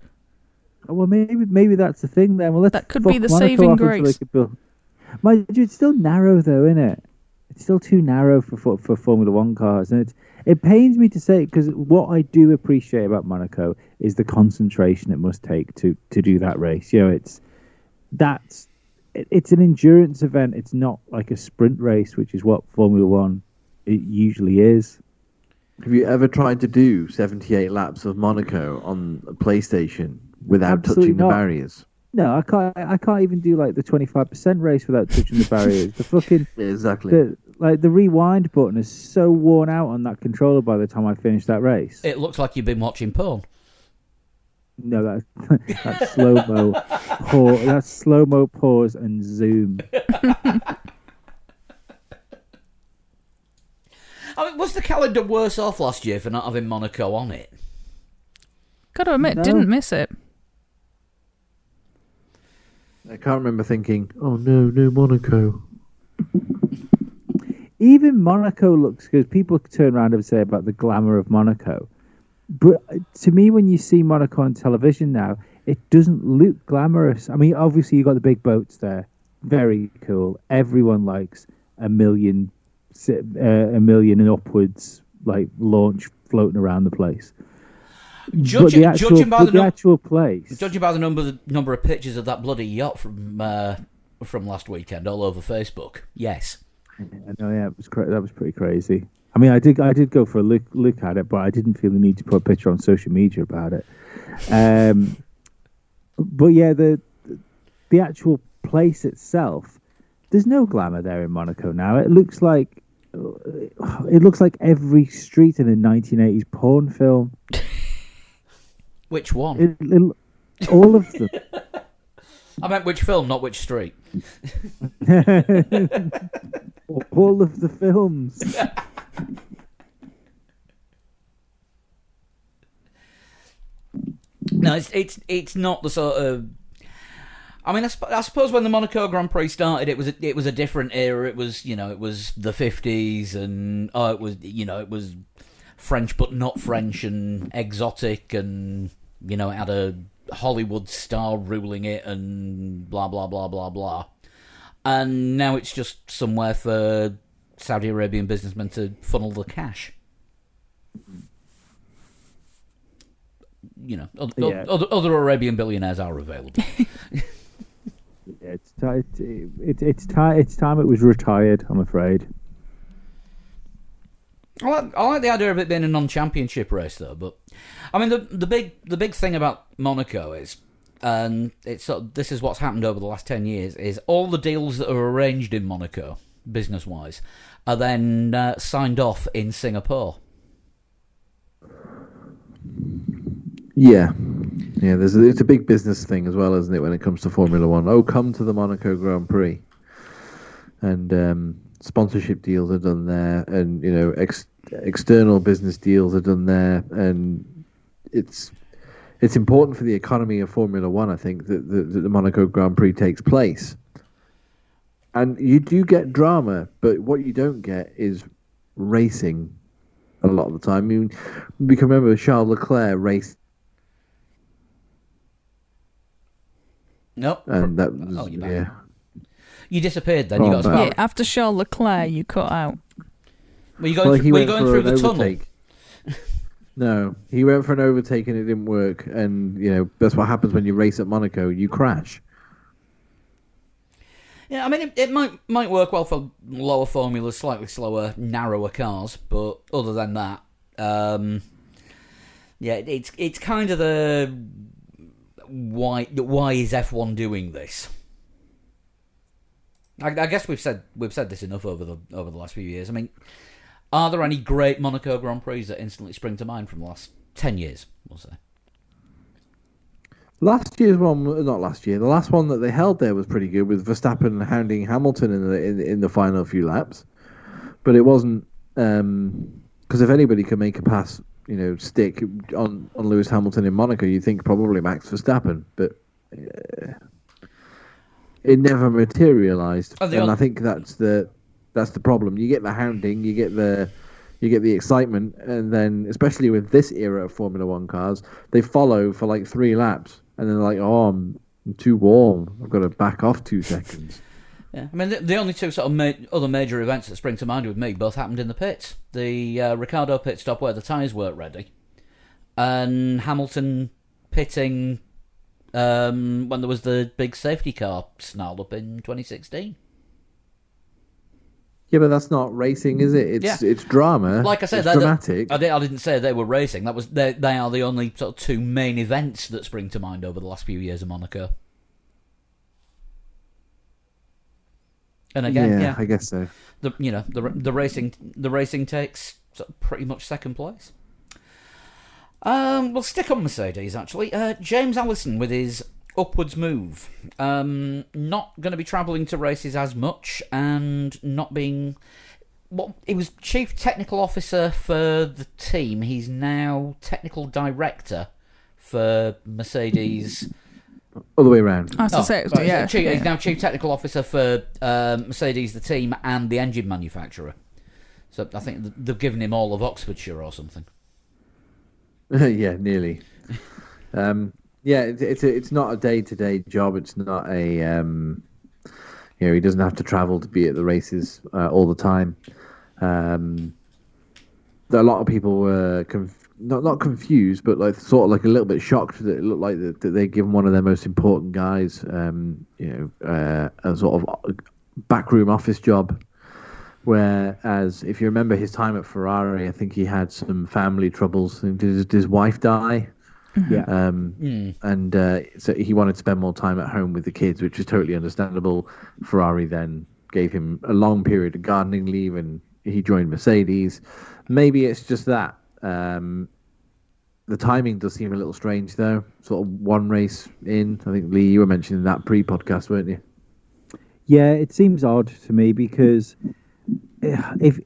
Oh, Well, maybe maybe that's the thing then. Well, let's That could be the Monaco saving off until they grace. Build- it's still narrow though, isn't it? It's still too narrow for for, for Formula One cars, and it's it pains me to say because what I do appreciate about Monaco is the concentration it must take to to do that race. You know, it's that's it, it's an endurance event. It's not like a sprint race, which is what Formula One it usually is. Have you ever tried to do 78 laps of Monaco on a PlayStation without Absolutely touching the barriers. No, I can't. I can't even do like the twenty five percent race without touching the barriers. The fucking Exactly. the like the rewind button is so worn out on that controller by the time I finish that race. It looks like you've been watching porn. No, that's that's slow mo. Pause. That's slow mo. Pause and zoom. I mean, was the calendar worse off last year for not having Monaco on it? Gotta admit, No. didn't miss it. I can't remember thinking, "Oh no, no Monaco." Even Monaco looks good. People turn around and say about the glamour of Monaco, but uh, to me, when you see Monaco on television now, it doesn't look glamorous. I mean, obviously you've got the big boats there, very cool. Everyone likes a million, uh, a million and upwards, like launch floating around the place. The actual, judging by the, the num- actual place, judging by the number number of pictures of that bloody yacht from uh, from last weekend all over Facebook, yes. I know, yeah, it was cra- that was pretty crazy. I mean, I did I did go for a look look at it, but I didn't feel the need to put a picture on social media about it. Um, but yeah, the the actual place itself, there's no glamour there in Monaco now. It looks like it looks like every street in a 1980s porn film. Which one? It, it, all of them. I meant which film, not which street. all of the films. No, it's it's it's not the sort of. I mean, I, sp- I suppose when the Monaco Grand Prix started, it was a, it was a different era. It was you know it was the fifties, and oh, it was you know it was French but not French and exotic, and you know it had a Hollywood star ruling it, and blah blah blah blah blah. And now it's just somewhere for Saudi Arabian businessmen to funnel the cash. You know, other, Yeah. other, other Arabian billionaires are available. Yeah, it's ti it's it, it's time it's time it was retired. I'm afraid. I like, I like the idea of it being a non-championship race, though. But I mean, the the big the big thing about Monaco is, and it's sort of, this is what's happened over the last ten years, is all the deals that are arranged in Monaco, business wise, are then uh, signed off in Singapore. Yeah, yeah. There's a, it's a big business thing as well, isn't it? When it comes to Formula One, oh, come to the Monaco Grand Prix, and um, sponsorship deals are done there, and you know, ex- external business deals are done there, and it's it's important for the economy of Formula One. I think that the, that the Monaco Grand Prix takes place, and you do get drama, but what you don't get is racing. A lot of the time, I mean, we can remember Charles Leclerc raced Nope. and that was Oh, you're back. yeah. You disappeared then. you Oh, got a back. spell. Yeah, after Charles Leclerc, you cut out. Were you going, Well, through, he were you went going for through an the tunnel? overtake. no, he went for an overtake and it didn't work. And you know that's what happens when you race at Monaco. You crash. Yeah, I mean, it, it might might work well for lower formulas, slightly slower, narrower cars, but other than that, um, yeah, it's it's kind of the why why is F one doing this? I, I guess we've said we've said this enough over the over the last few years. I mean, are there any great Monaco Grand Prix that instantly spring to mind from the last ten years? We'll say. Last year's one, not last year. The last one that they held there was pretty good, with Verstappen hounding Hamilton in the in, in the final few laps. But it wasn't because if anybody can make a pass, you know, stick on on Lewis Hamilton in Monaco, you think probably Max Verstappen, but. Uh, it never materialized, Oh, and I think that's the that's the problem. You get the hounding, you get the you get the excitement, and then especially with this era of Formula One cars, they follow for like three laps, and then they're like, "Oh, I'm, I'm too warm. I've got to back off two seconds." Yeah, I mean the, the only two sort of ma- other major events that spring to mind with me both happened in the pits. The uh, Ricciardo pit stop where the tyres weren't ready, and Hamilton pitting um, when there was the big safety car snarled up in 2016. Yeah, but that's not racing, is it? It's Yeah. it's drama. Like I said, it's dramatic. I, di- I didn't say they were racing. That was they. They are the only sort of two main events that spring to mind over the last few years of Monaco. And again, yeah, I guess so. the you know the the racing the racing takes pretty much second place. Um, we'll stick on Mercedes actually. Uh, James Allison with his upwards move, um, not going to be travelling to races as much and not being. Well, he was chief technical officer for the team. He's now technical director for Mercedes. All the way around. I was Oh, to say, sorry, yeah, chief- yeah. He's now chief technical officer for um, Mercedes, the team, and the engine manufacturer. So I think they've given him all of Oxfordshire or something. yeah, nearly. um, yeah, it's it's, a, it's not a day to day job. It's not a um, you know he doesn't have to travel to be at the races uh, all the time. Um, a lot of people were conf- not not confused, but like sort of like a little bit shocked that it looked like that, that they given one of their most important guys, um, you know, uh, a sort of backroom office job. Whereas, if you remember his time at Ferrari, I think he had some family troubles. Did his, did his wife die? Yeah. Um, And uh, so he wanted to spend more time at home with the kids, which is totally understandable. Ferrari then gave him a long period of gardening leave and he joined Mercedes. Maybe it's just that. Um, the timing does seem a little strange, though. Sort of one race in. I think, Lee, you were mentioning that pre podcast, weren't you? Yeah, it seems odd to me because if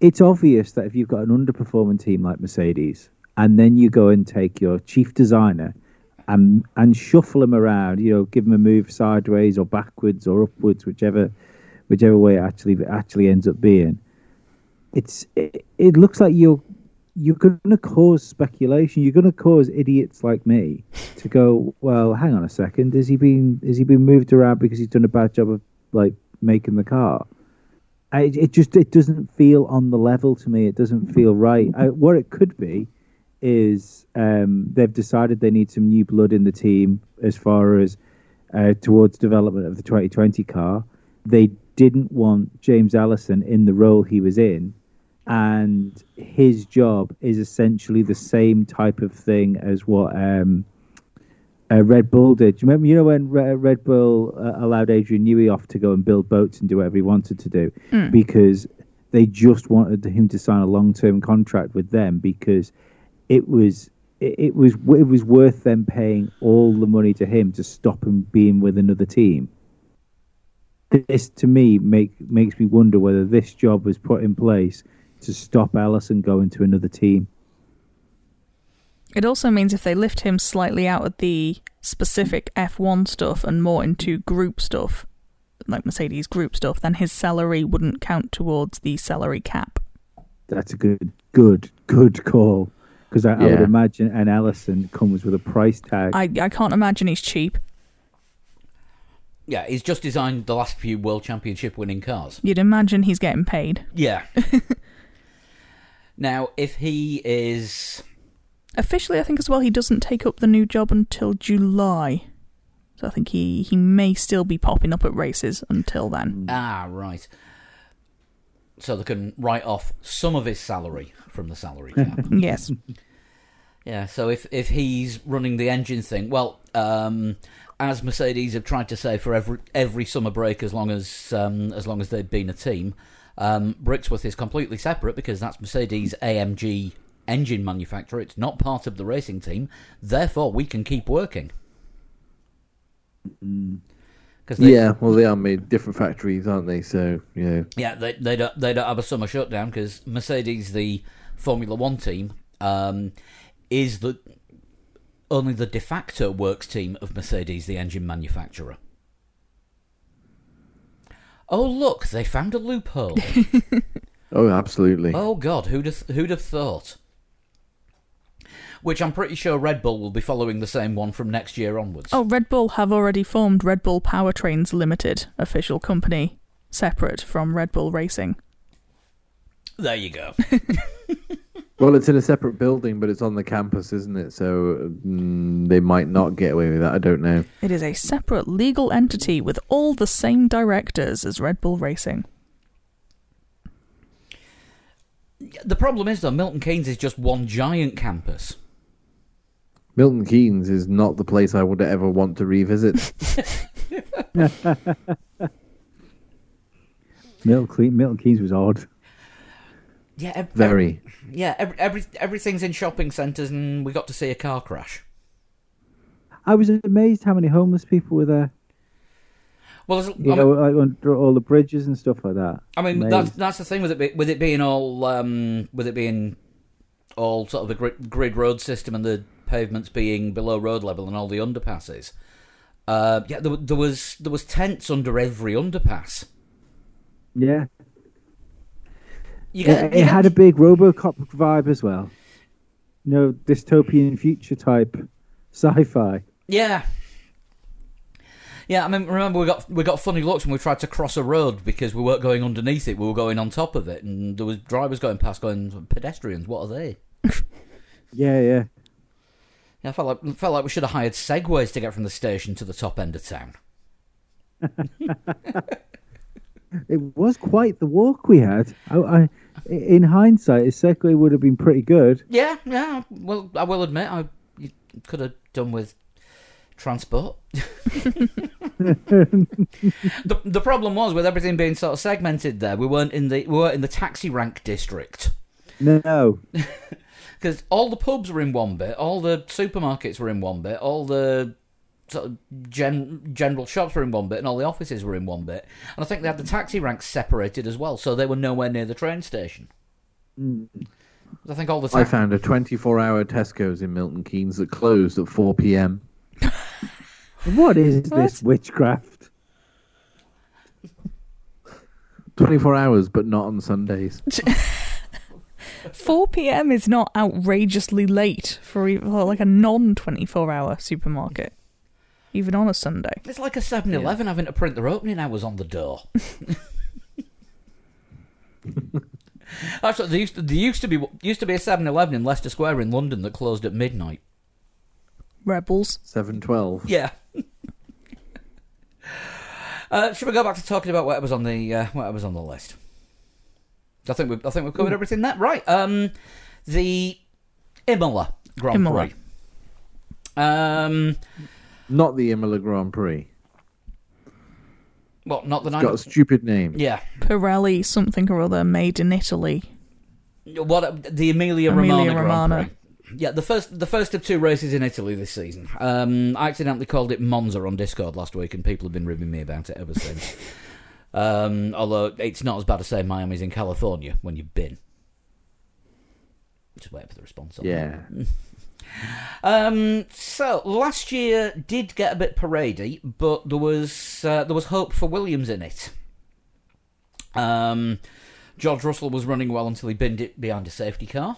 it's obvious that if you've got an underperforming team like Mercedes, and then you go and take your chief designer and and shuffle him around, you know, give him a move sideways or backwards or upwards, whichever whichever way it actually actually ends up being. It's it, it looks like you're you're going to cause speculation. You're going to cause idiots like me to go, well, hang on a second. Is he been is he been moved around because he's done a bad job of like making the car? I, it just it doesn't feel on the level to me. It doesn't feel right. I, what it could be is um, they've decided they need some new blood in the team as far as uh, towards development of the 2020 car. They didn't want James Allison in the role he was in, and his job is essentially the same type of thing as what um, uh, Red Bull did. Do you remember? You know when Re- Red Bull uh, allowed Adrian Newey off to go and build boats and do whatever he wanted to do because they just wanted him to sign a long-term contract with them because it was it, it was it was worth them paying all the money to him to stop him being with another team. This to me make makes me wonder whether this job was put in place to stop Allison going to another team. It also means if they lift him slightly out of the specific F1 stuff and more into group stuff, like Mercedes group stuff, then his salary wouldn't count towards the salary cap. That's a good, good, good call. Because I, I would imagine an Allison comes with a price tag. I, I can't imagine he's cheap. Yeah, he's just designed the last few World Championship winning cars. You'd imagine he's getting paid. Yeah. now, if he is. Officially, I think as well, he doesn't take up the new job until July. So I think he, he may still be popping up at races until then. Ah, right. So they can write off some of his salary from the salary cap. Yes. Yeah, so if if he's running the engine thing, well, um, as Mercedes have tried to say for every every summer break, as long as um, as long as they've been a team, um, Brixworth is completely separate because that's Mercedes AMG engine manufacturer. It's not part of the racing team. Therefore, we can keep working. Because Yeah, well, they are made different factories, aren't they? So, you know, Yeah, they they don't they don't have a summer shutdown because Mercedes, the Formula One team, um, is the only the de facto works team of Mercedes, the engine manufacturer. Oh look, they found a loophole. oh, absolutely. oh God, who'd have, who'd have thought? Which I'm pretty sure Red Bull will be following the same one from next year onwards. Oh, Red Bull have already formed Red Bull Powertrains Limited, official company, separate from Red Bull Racing. there you go. Well, it's in a separate building, but it's on the campus, isn't it? So mm, they might not get away with that. I don't know. It is a separate legal entity with all the same directors as Red Bull Racing. The problem is though, Milton Keynes is just one giant campus. Milton Keynes is not the place I would ever want to revisit. Milton, Milton Keynes was odd. Yeah, ev- Very. yeah, every, every, everything's in shopping centres, and we got to see a car crash. I was amazed how many homeless people were there. Well, You I, know, mean, like under all the bridges and stuff like that. I mean Amazed. that's that's the thing with it with it being all um, with it being all sort of a grid, grid road system and the pavements being below road level and all the underpasses. Uh, yeah, there, there was there was tents under every underpass. yeah, You it, get, it you get- had a big RoboCop vibe as well. No dystopian future type sci-fi. Yeah. Yeah, I mean, remember we got we got funny looks when we tried to cross a road because we weren't going underneath it; we were going on top of it, and there was drivers going past, going pedestrians. What are they? Yeah, yeah. Yeah, I felt like felt like we should have hired segways to get from the station to the top end of town. It was quite the walk we had. I, I, in hindsight, a Segway would have been pretty good. Yeah, yeah. Well, I will admit, I you could have done with transport. the the problem was with everything being sort of segmented. There, we weren't in the we weren't in the taxi rank district. No, because all the pubs were in one bit, all the supermarkets were in one bit, all the sort of gen- general shops were in one bit, and all the offices were in one bit. And I think they had the taxi ranks separated as well, so they were nowhere near the train station. Mm. I think all the I found a 24-hour Tesco's in Milton Keynes that closed at 4 p.m. what is this witchcraft? 24 hours, but not on Sundays. 4 p.m. is not outrageously late for, e- for like a non 24 hour supermarket, even on a Sunday. it's like a 7-Eleven having to print their opening hours on the door. Actually, there used to, there used to be used to be a 7-Eleven in Leicester Square in London that closed at midnight. Rebels. 7:12. Yeah. uh, should we go back to talking about what was on the uh, what was on the list? I think we've I think we've covered everything that right. Um, the Imola Grand Imola. Prix. Um, Not the Imola Grand Prix. well, not the It's got a stupid name. Yeah, Pirelli something or other made in Italy. what the Emilia, Emilia Romagna, Grand Romagna. Yeah, the first the first of two races in Italy this season. Um, I accidentally called it Monza on Discord last week, and people have been ribbing me about it ever since. um, although it's not as bad as saying Miami's in California when you've been. Just waiting for the response. on. Yeah. Um, so last year did get a bit parady, but there was uh, there was hope for Williams in it. Um, George Russell was running well until he binned it behind a safety car.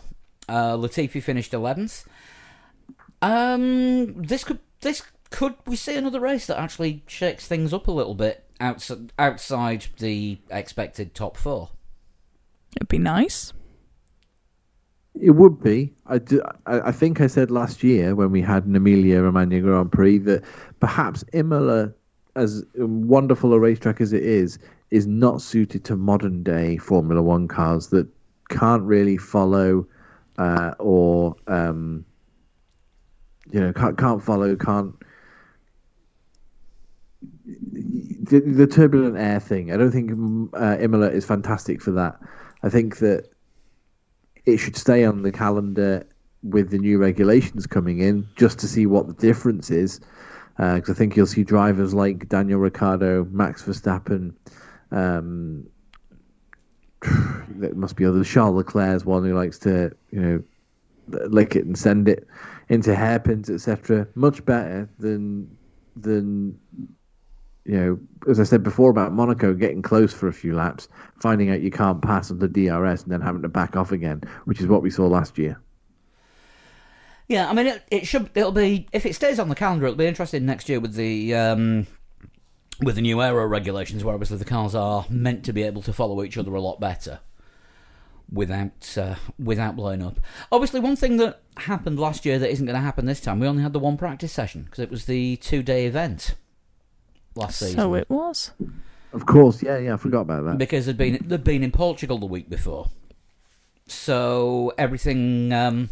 Uh, Latifi finished eleventh. Um, this could this could we see another race that actually shakes things up a little bit outside outside the expected top four. It'd be nice. It would be. I, do, I, I think I said last year when we had an Emilia Romagna Grand Prix that perhaps Imola, as wonderful a racetrack as it is, is not suited to modern day Formula One cars that can't really follow uh, or um, you know can't can't follow can't the, the turbulent air thing. I don't think mm, uh, Imola is fantastic for that. I think that it should stay on the calendar with the new regulations coming in just to see what the difference is. Because I think you'll see drivers like Daniel Ricciardo, Max Verstappen, um, there must be others. Charles Leclerc's one who likes to, you know, lick it and send it into hairpins, etc. Much better than than you know, as I said before about Monaco getting close for a few laps, finding out you can't pass the DRS and then having to back off again, which is what we saw last year. Yeah, I mean, it, it should. It'll be if it stays on the calendar. It'll be interesting next year with the um, with the new aero regulations, where obviously the cars are meant to be able to follow each other a lot better without uh, without blowing up. Obviously, one thing that happened last year that isn't going to happen this time. We only had the one practice session because it was the two day event last season. So it was. Of course, yeah, yeah, I forgot about that. because they'd been they'd been in Portugal the week before. so everything. Um,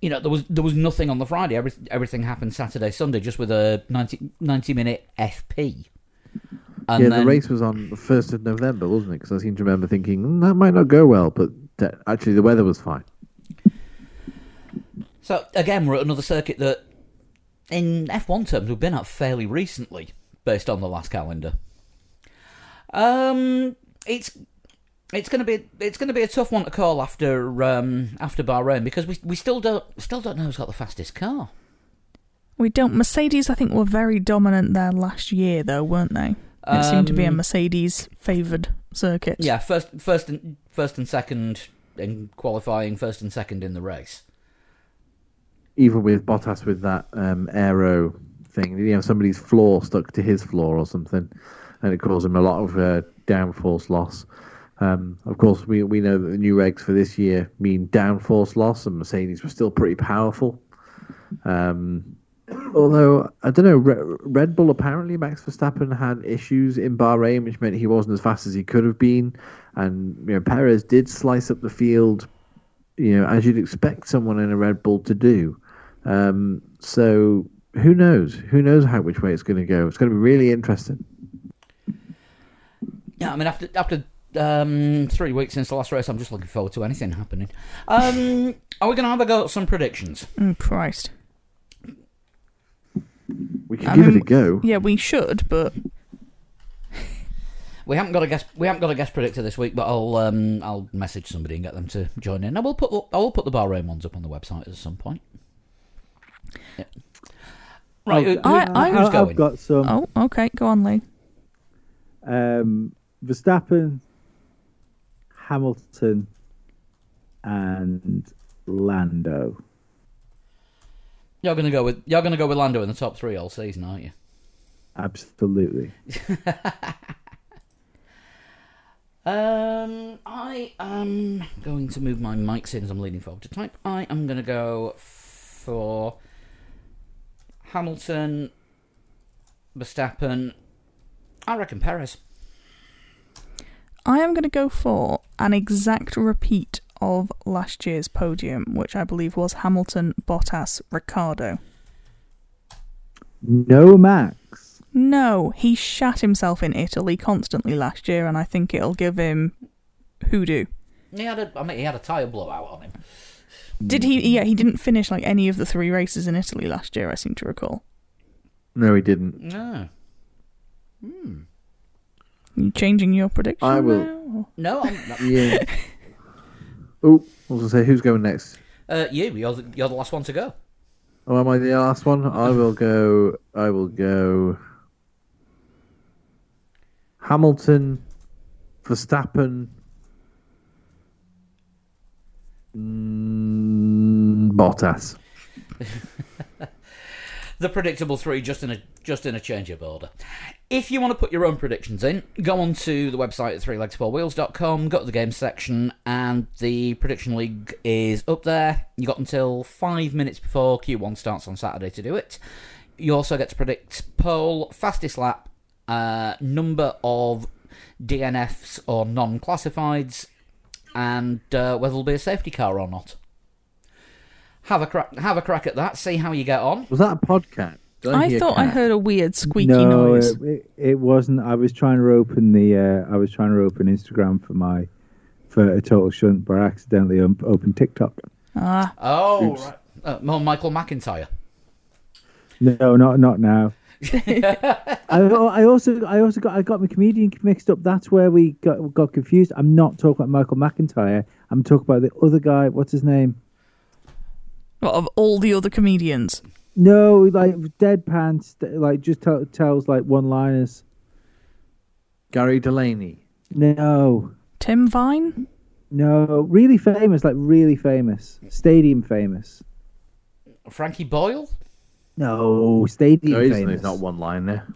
you know, there was there was nothing on the Friday. Every, everything happened Saturday, Sunday, just with a 90, 90 minute FP. And yeah, then, the race was on the first of November, wasn't it? Because I seem to remember thinking "Mm, that might not go well, but uh, actually the weather was fine. So again, we're at another circuit that, in F1 terms, we've been at fairly recently, based on the last calendar. Um, it's it's going to be it's going to be a tough one to call after um, after Bahrain because we we still don't still don't know who's got the fastest car. We don't. Mercedes, I think, were very dominant there last year, though, weren't they? It seemed to be a Um, Mercedes favoured circuit. Yeah, first first and first and second in qualifying, first and second in the race. Even with Bottas with that um, aero thing, you know, somebody's floor stuck to his floor or something, and it caused him a lot of uh, downforce loss. Um, of course, we we know that the new regs for this year mean downforce loss, and Mercedes were still pretty powerful. Um, although I don't know, Re- Red Bull apparently Max Verstappen had issues in Bahrain, which meant he wasn't as fast as he could have been, and you know Perez did slice up the field, you know, as you'd expect someone in a Red Bull to do. Um, so who knows? Who knows how which way it's going to go? It's going to be really interesting. Yeah, I mean after after um, three weeks since the last race, I'm just looking forward to anything happening. Um, are we going to have a go at some predictions? Oh, Christ. We can I give mean, it a go. Yeah, we should, but We haven't got a guest. We haven't got a guest predictor this week, but I'll um, I'll message somebody and get them to join in. I will put I will put the Bahrain ones up on the website at some point. Yeah. Right, who, who- I- I- who's I've going? got some. oh, okay, go on, Lee. Um, Verstappen, Hamilton, and Lando. You're going to go with you're going to go with Lando in the top three all season, aren't you? Absolutely. Um, I am going to move my mic since I'm leaning forward to type. I am going to go for Hamilton, Verstappen. I reckon Perez. I am going to go for an exact repeat of last year's podium, which I believe was Hamilton, Bottas, Ricciardo. No Max. No, he shat himself in Italy constantly last year, and I think it'll give him hoodoo. He had a, I mean, he had a tyre blowout on him. Did he? Yeah, he didn't finish like any of the three races in Italy last year. I seem to recall. No, he didn't. No, hmm. you changing your prediction? I will- now? no, I'm not. Yeah. oh, I was going to say, who's going next? Uh, you, you're the, you're the last one to go. Oh, am I the last one? I will go. I will go. Hamilton, Verstappen, mm, Bottas. The predictable three, just in a just in a change of order. If you want to put your own predictions in, go on to the website at threelegs4wheels.com, go to the games section, and the prediction league is up there. You got until five minutes before Q1 starts on Saturday to do it. You also get to predict pole, fastest lap, uh, number of DNFs or non-classifieds, and uh, whether there'll be a safety car or not. Have a crack. Have a crack at that. See how you get on. Was that a podcast? Did I hear thought I heard a weird squeaky no, noise. It, it, it wasn't. I was trying to open the. Uh, I was trying to open Instagram for my for a total shunt, but I accidentally um, opened TikTok. Ah, Oh, right. Uh, more Michael McIntyre. No, not not now. I, I also I also got I got my comedian mixed up. That's where we got got confused. I'm not talking about Michael McIntyre. I'm talking about the other guy. What's his name? what, of all the other comedians. No, like deadpan, st- like just tell tells like one liners. Gary Delaney. No, Tim Vine? no, really famous, like really famous, stadium famous. Frankie Boyle. No, stadium No, he's, famous. he's not one line there.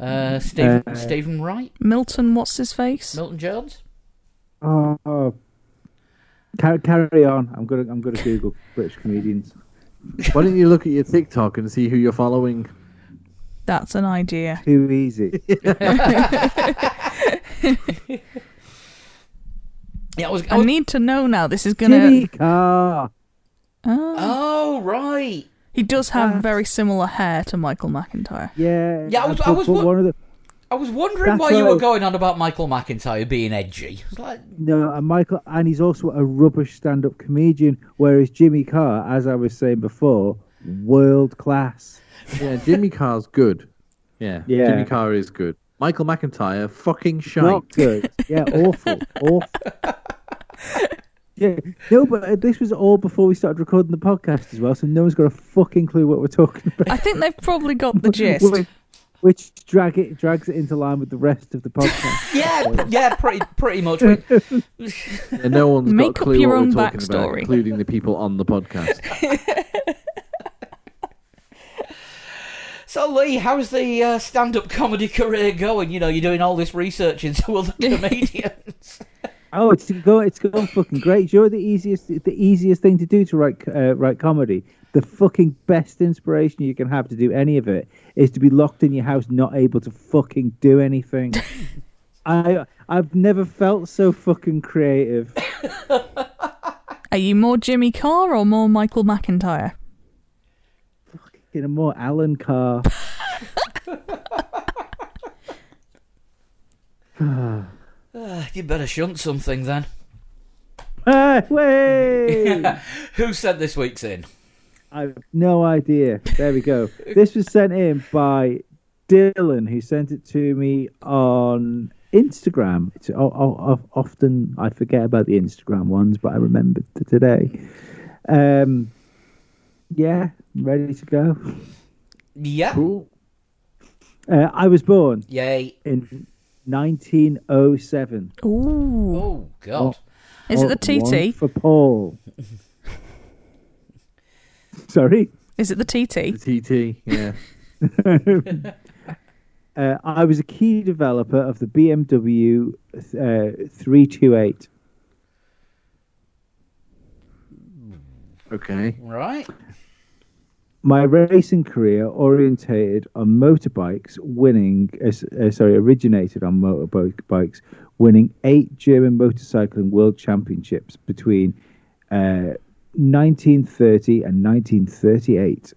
Uh, Stephen, Uh, Steven Wright. Milton, what's his face? Milton Jones. Oh, oh. Carry, carry on. I'm gonna I'm gonna Google British comedians. Why don't you look at your TikTok and see who you're following? That's an idea. Too easy. Yeah, I was. I I need to know now. This is gonna. Jimmy Carr. Ah. oh right. He does have very similar hair to Michael McIntyre. Yeah. Yeah, I was- I was but one of the I was wondering That's why you were going on about Michael McIntyre being edgy. Like, no, and Michael, and he's also a rubbish stand-up comedian. Whereas Jimmy Carr, as I was saying before, world class. Yeah, Jimmy Carr's good. Yeah, Yeah. Jimmy Carr is good. Michael McIntyre, fucking shite. Not good. Yeah, awful, awful. Yeah, no, but uh, this was all before we started recording the podcast as well, so no one's got a fucking clue what we're talking about. I think they've probably got the gist. Which, which drag it drags it into line with the rest of the podcast. yeah, yeah, pretty, pretty much. We- And no one's Make got a up clue your what own we're talking about, backstory. including the people on the podcast. So Lee, how's the uh, stand-up comedy career going? You know, you're doing all this research into other comedians. Oh, it's go, it's going fucking great. You know the easiest, the easiest thing to do to write uh, write comedy. The fucking best inspiration you can have to do any of it is to be locked in your house, not able to fucking do anything. I I've never felt so fucking creative. Are you more Jimmy Carr or more Michael McIntyre? In a more Alan Carr. Uh, you better shunt something then. Ah, wait! Who sent this week's in? I've no idea. There we go. This was sent in by Dylan, who sent it to me on Instagram. It's o- o- o- often I forget about the Instagram ones, but I remembered t- today. Um, yeah, ready to go. Yeah. Cool. Uh, I was born Yay. in 1907. Ooh. Oh God. Is it the Oh, one TT? for Paul? Sorry. Is it the TT? The TT, yeah. Uh, I was a key developer of the BMW uh, 328. Okay. Right. My racing career orientated on motorbikes, winning, uh, uh, sorry, originated on motorbikes, winning eight German motorcycling world championships between uh, 1930 and 1938.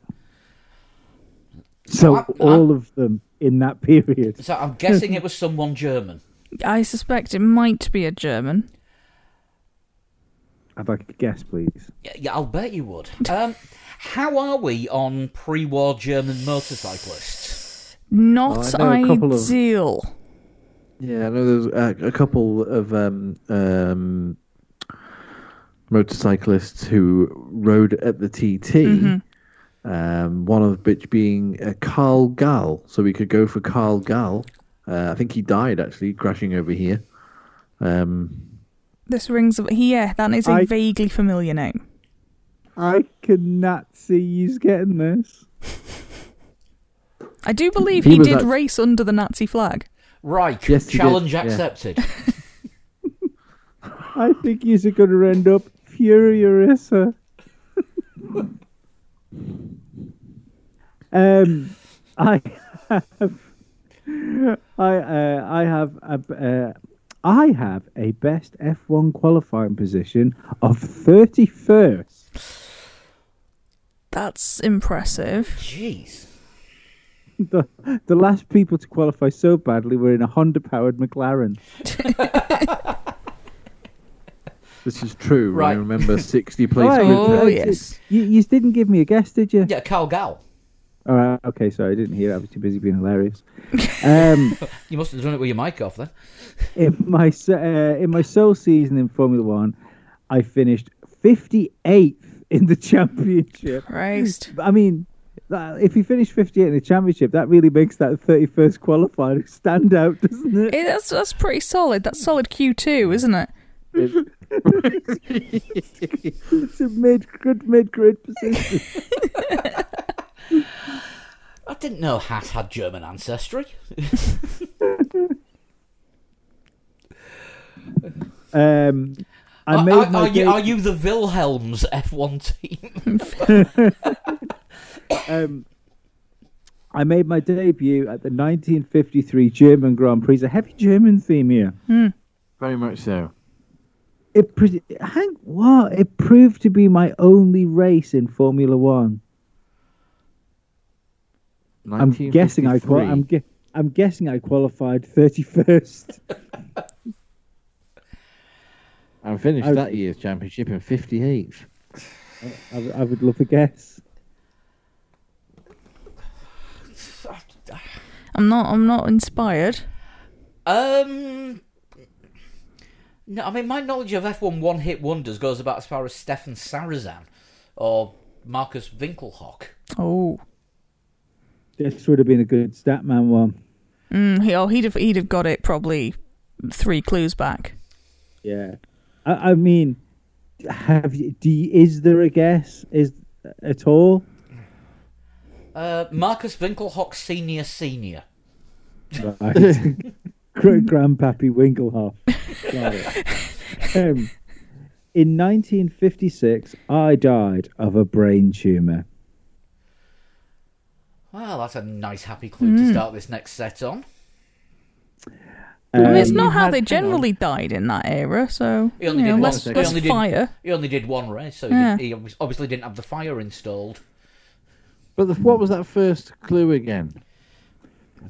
So I'm- all of them in that period. So I'm guessing it was someone German. I suspect it might be a German. If I could guess, please. Yeah, yeah, I'll bet you would. Um, how are we on pre-war German motorcyclists? Not Oh, I know a couple of- ideal. Yeah, I know there's a, a couple of um, um, motorcyclists who rode at the TT. Mm-hmm. Um, one of which being uh, Karl Gall. So we could go for Karl Gall. Uh, I think he died actually crashing over here. Um, This rings. a- Yeah, that is a I- vaguely familiar name. I cannot see you getting this. I do believe He he, did act- race under the Nazi flag. Right. Yes, he did, Challenge yeah. accepted. I think you're going to end up furious. um, I have, I uh, I have a, uh, I have a best F1 qualifying position of thirty first. That's impressive. Jeez. The the last people to qualify so badly were in a Honda powered McLaren. this is true. Right. I remember 60 place Right, Oh, yes. You, you didn't give me a guess, did you? Yeah, Karl Gall. All right. Okay. Sorry, I didn't hear. I was too busy being hilarious. Um, You must have done it with your mic off then. in my uh, in my sole season in Formula One, I finished 58th in the championship. Christ. I mean, if you finish 58 in the championship, that really makes that 31st qualifier stand out, doesn't it? That's, that's pretty solid. That's solid Q2, isn't it? it's a mid, good mid grid position. I didn't know Hatt had German ancestry. Um, I are, made are- my are you, are you the Wilhelms F1 team? um, I made my debut at the 1953 German Grand Prix. A heavy German theme here. Very much so. It pre- hang what? It proved to be my only race in Formula One. I'm guessing I qual- I'm gue- I'm guessing I qualified thirty first. and finished I- that year's championship in 58th. I, would- I would love a guess. I'm not. I'm not inspired. Um. No, I mean my knowledge of F1 one-hit wonders goes about as far as Stéphane Sarrazin or Markus Winkelhock. Oh, This would have been a good Statman one. mm, he, oh, he'd have. He'd have got it probably three clues back. Yeah, I, I mean, have you? Do you, is there a guess? Is at all? Uh, Markus Winkelhock Senior Senior. Right. Grandpappy Winklehoff. Got it. Um, in 1956, I died of a brain tumor. Well, that's a nice happy clue to start this next set on. I mean, it's Um, not how had- they generally died in that era. So He only you know, did one less, thing. less He only did- fire. He only did one race, so he, Yeah. did, he obviously didn't have the fire installed. But the, what was that first clue again?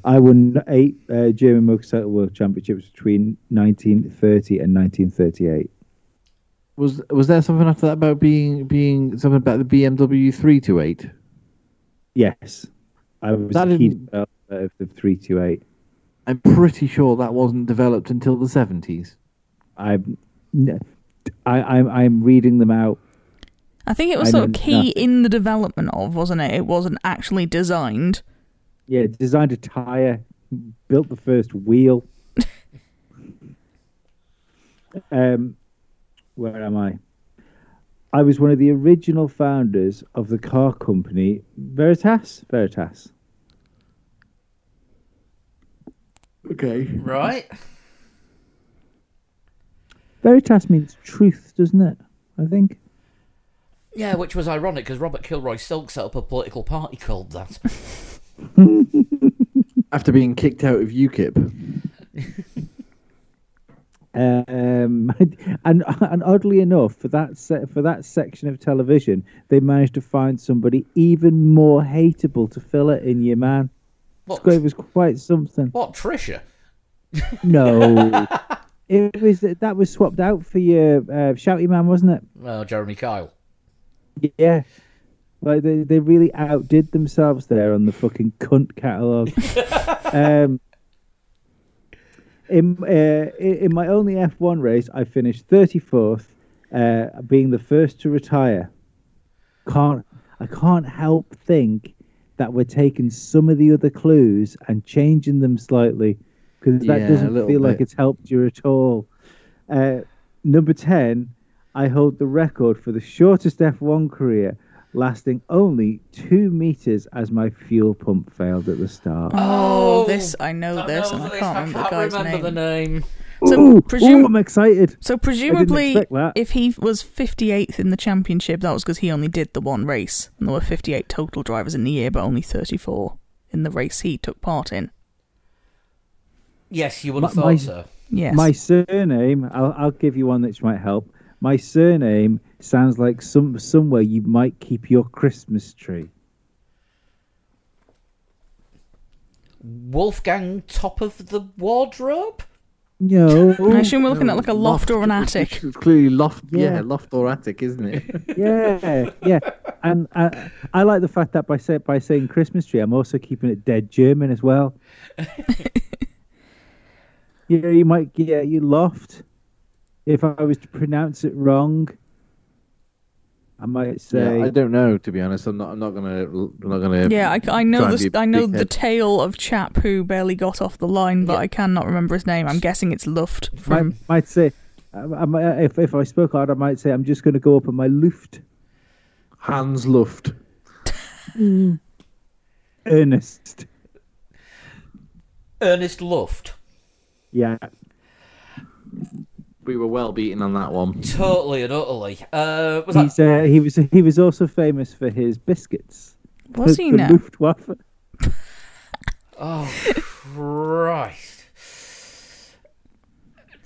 I won eight uh, German motorcycle world championships between 1930 and 1938. Was was there something after that about being being something about the BMW 328? Yes, I was That a key didn't- developer of the 328. I'm pretty sure that wasn't developed until the 70s. I'm, n- I, I'm, I'm reading them out. I think it was I sort of key nothing. in the development of, wasn't it? It wasn't actually designed. Yeah, designed a tire, built the first wheel. um, where am I? I was one of the original founders of the car company Veritas. Veritas. Okay. Right? Veritas means truth, doesn't it? I think. Yeah, which was ironic because Robert Kilroy Silk set up a political party called that. After being kicked out of UKIP. Um, and and oddly enough, for that se- for that section of television, they managed to find somebody even more hateable to fill it in. Your man, What? it was quite something. What, Trisha? No, it was that was swapped out for your uh, shouty man, wasn't it? Oh, Jeremy Kyle. Yeah, like they they really outdid themselves there on the fucking cunt catalogue. um, in uh, in my only F1 race, I finished thirty fourth, uh, being the first to retire. Can't I can't help think that we're taking some of the other clues and changing them slightly because that a doesn't little feel like it's helped you at all. Uh, number ten, I hold the record for the shortest F1 career, lasting only two meters as my fuel pump failed at the start. Oh, Oh, this I know this, and I this, can't remember the can't guy's remember name. the name. So ooh, presum- ooh, I'm excited. So presumably, if he was 58th in the championship, that was because he only did the one race, and there were 58 total drivers in the year, but only 34 in the race he took part in. Yes, you would have My- thought my- so. Yes. My surname, I'll, I'll give you one that might help. My surname sounds like some somewhere you might keep your Christmas tree. Wolfgang Top of the Wardrobe? No. I assume we're looking at like a loft or an attic. It's clearly loft. Yeah. Yeah. loft or attic, isn't it? yeah, yeah, and I, I like the fact that by say, by saying Christmas tree, I'm also keeping it dead German as well. yeah, you might get you loft. If I was to pronounce it wrong, I might say yeah, I don't know. To be honest, I'm not. I'm not gonna. I'm not gonna. Yeah, I, I know try and this. be know big the tale of chap who barely got off the line, but Yeah. I cannot remember his name. I'm guessing it's Luft might, from. might say. I, I might, if if I spoke hard, I might say I'm just going to go up on my Luft. Hans Luft. Ernest. Ernest Luft. Yeah. We were well beaten on that one. Totally and utterly. Uh, was that He's uh, he was he was also famous for his biscuits. Was the, he the now? Luftwaffe. Oh, Christ.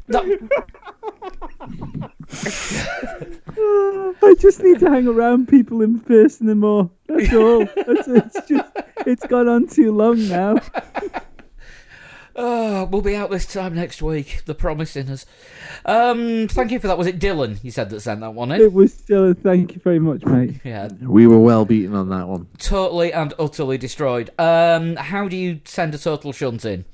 That, I just need to hang around people in person and more. That's all. That's, it's just it's gone on too long now. Oh, we'll be out this time next week. The promising us. Um, thank you for that. Was it Dylan? You said that sent that one in. It was Dylan. thank you very much, mate. Yeah, We were well beaten on that one. totally and utterly destroyed. Um, how do you send a total shunt in?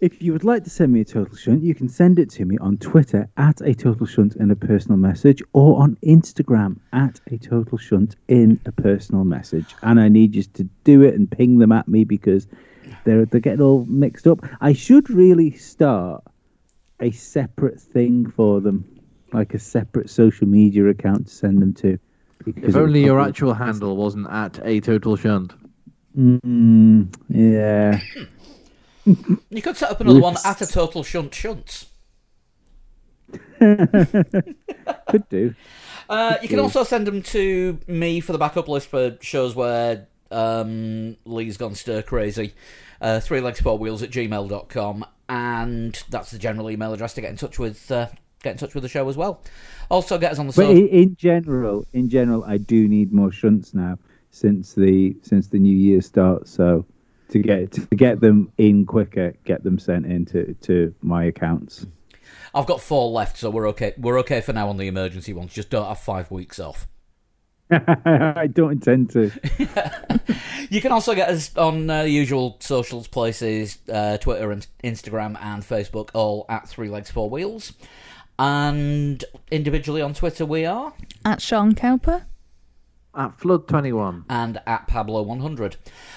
If you would like to send me a total shunt, you can send it to me on Twitter at a total shunt in a personal message or on Instagram at a total shunt in a personal message. And I need you to do it and ping them at me because they're they're getting all mixed up. I should really start a separate thing for them, like a separate social media account to send them to. If only your probably- actual handle wasn't at a total shunt. Mm, yeah. You could set up another one at a total shunt shunts. Could do. Uh, you can also send them to me for the backup list for shows where um, Lee's gone stir crazy. Uh, three legs four wheels at gmail.com and that's the general email address to get in touch with uh, get in touch with the show as well. Also get us on the But social in, in general, in general, I do need more shunts now since the since the new year starts. So to get to get them in quicker, get them sent in to, to my accounts. I've got four left, so we're okay. We're okay for now on the emergency ones. Just don't have five weeks off. I don't intend to. You can also get us on uh, the usual socials places uh, Twitter and Instagram and Facebook, all at Three Legs Four Wheels. And individually on Twitter, we are, At Sean Cowper. At Flood 21. and at Pablo100.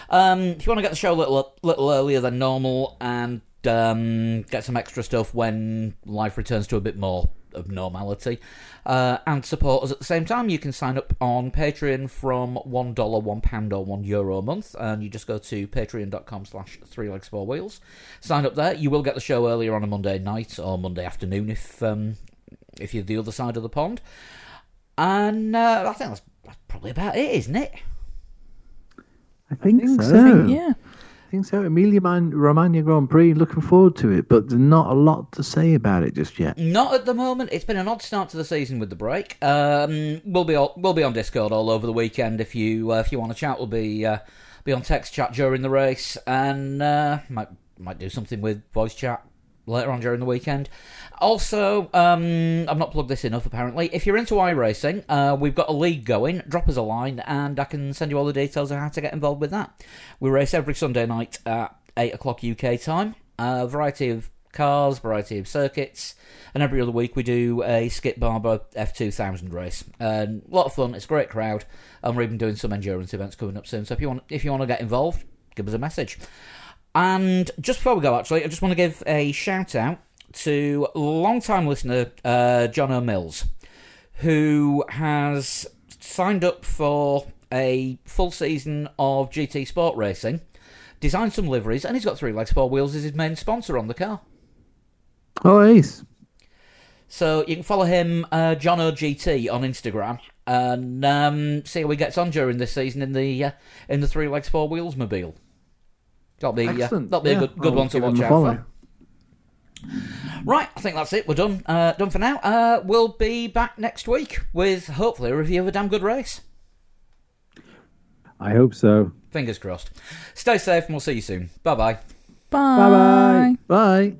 Um, if you want to get the show a little, little earlier than normal and um, get some extra stuff when life returns to a bit more of normality, uh, and support us at the same time, you can sign up on Patreon from $1, £1 or €1 Euro a month, and you just go to patreon.com slash three legs four wheels. Sign up there. You will get the show earlier on a Monday night or Monday afternoon if um, if you're the other side of the pond. And uh, I think that's, that's probably about it, isn't it? I think, think so. so. Yeah. I think so. Emilia Romagna Grand Prix, looking forward to it, but there's not a lot to say about it just yet. Not at the moment. It's been an odd start to the season with the break. Um, we'll be all, we'll be on Discord all over the weekend. If you uh, if you want to chat, we'll be uh, be on text chat during the race, and uh, might might do something with voice chat later on during the weekend. Also, um, I've not plugged this enough. Apparently, if you're into iRacing, uh, we've got a league going. Drop us a line, and I can send you all the details of how to get involved with that. We race every Sunday night at eight o'clock UK time. A variety of cars, variety of circuits, and every other week we do a Skip Barber F2000 race. A lot of fun. It's a great crowd, and we're even doing some endurance events coming up soon. So if you want, if you want to get involved, give us a message. And just before we go, actually, I just want to give a shout out to long-time listener uh, John O'Mills, who has signed up for a full season of GT Sport Racing, designed some liveries, and he's got Three Legs Four Wheels as his main sponsor on the car. Oh, ace. So you can follow him, uh, John OGT, on Instagram, and um, see how he gets on during this season in the uh, in the Three Legs Four Wheels mobile. That'll be uh, that'll be Yeah, a good good I'll one to watch out for. Right, I think that's it. We're done. Uh, done for now. Uh, we'll be back next week with hopefully a review of a damn good race. I hope so. Fingers crossed. Stay safe, and we'll see you soon. Bye bye. Bye. Bye-bye. Bye.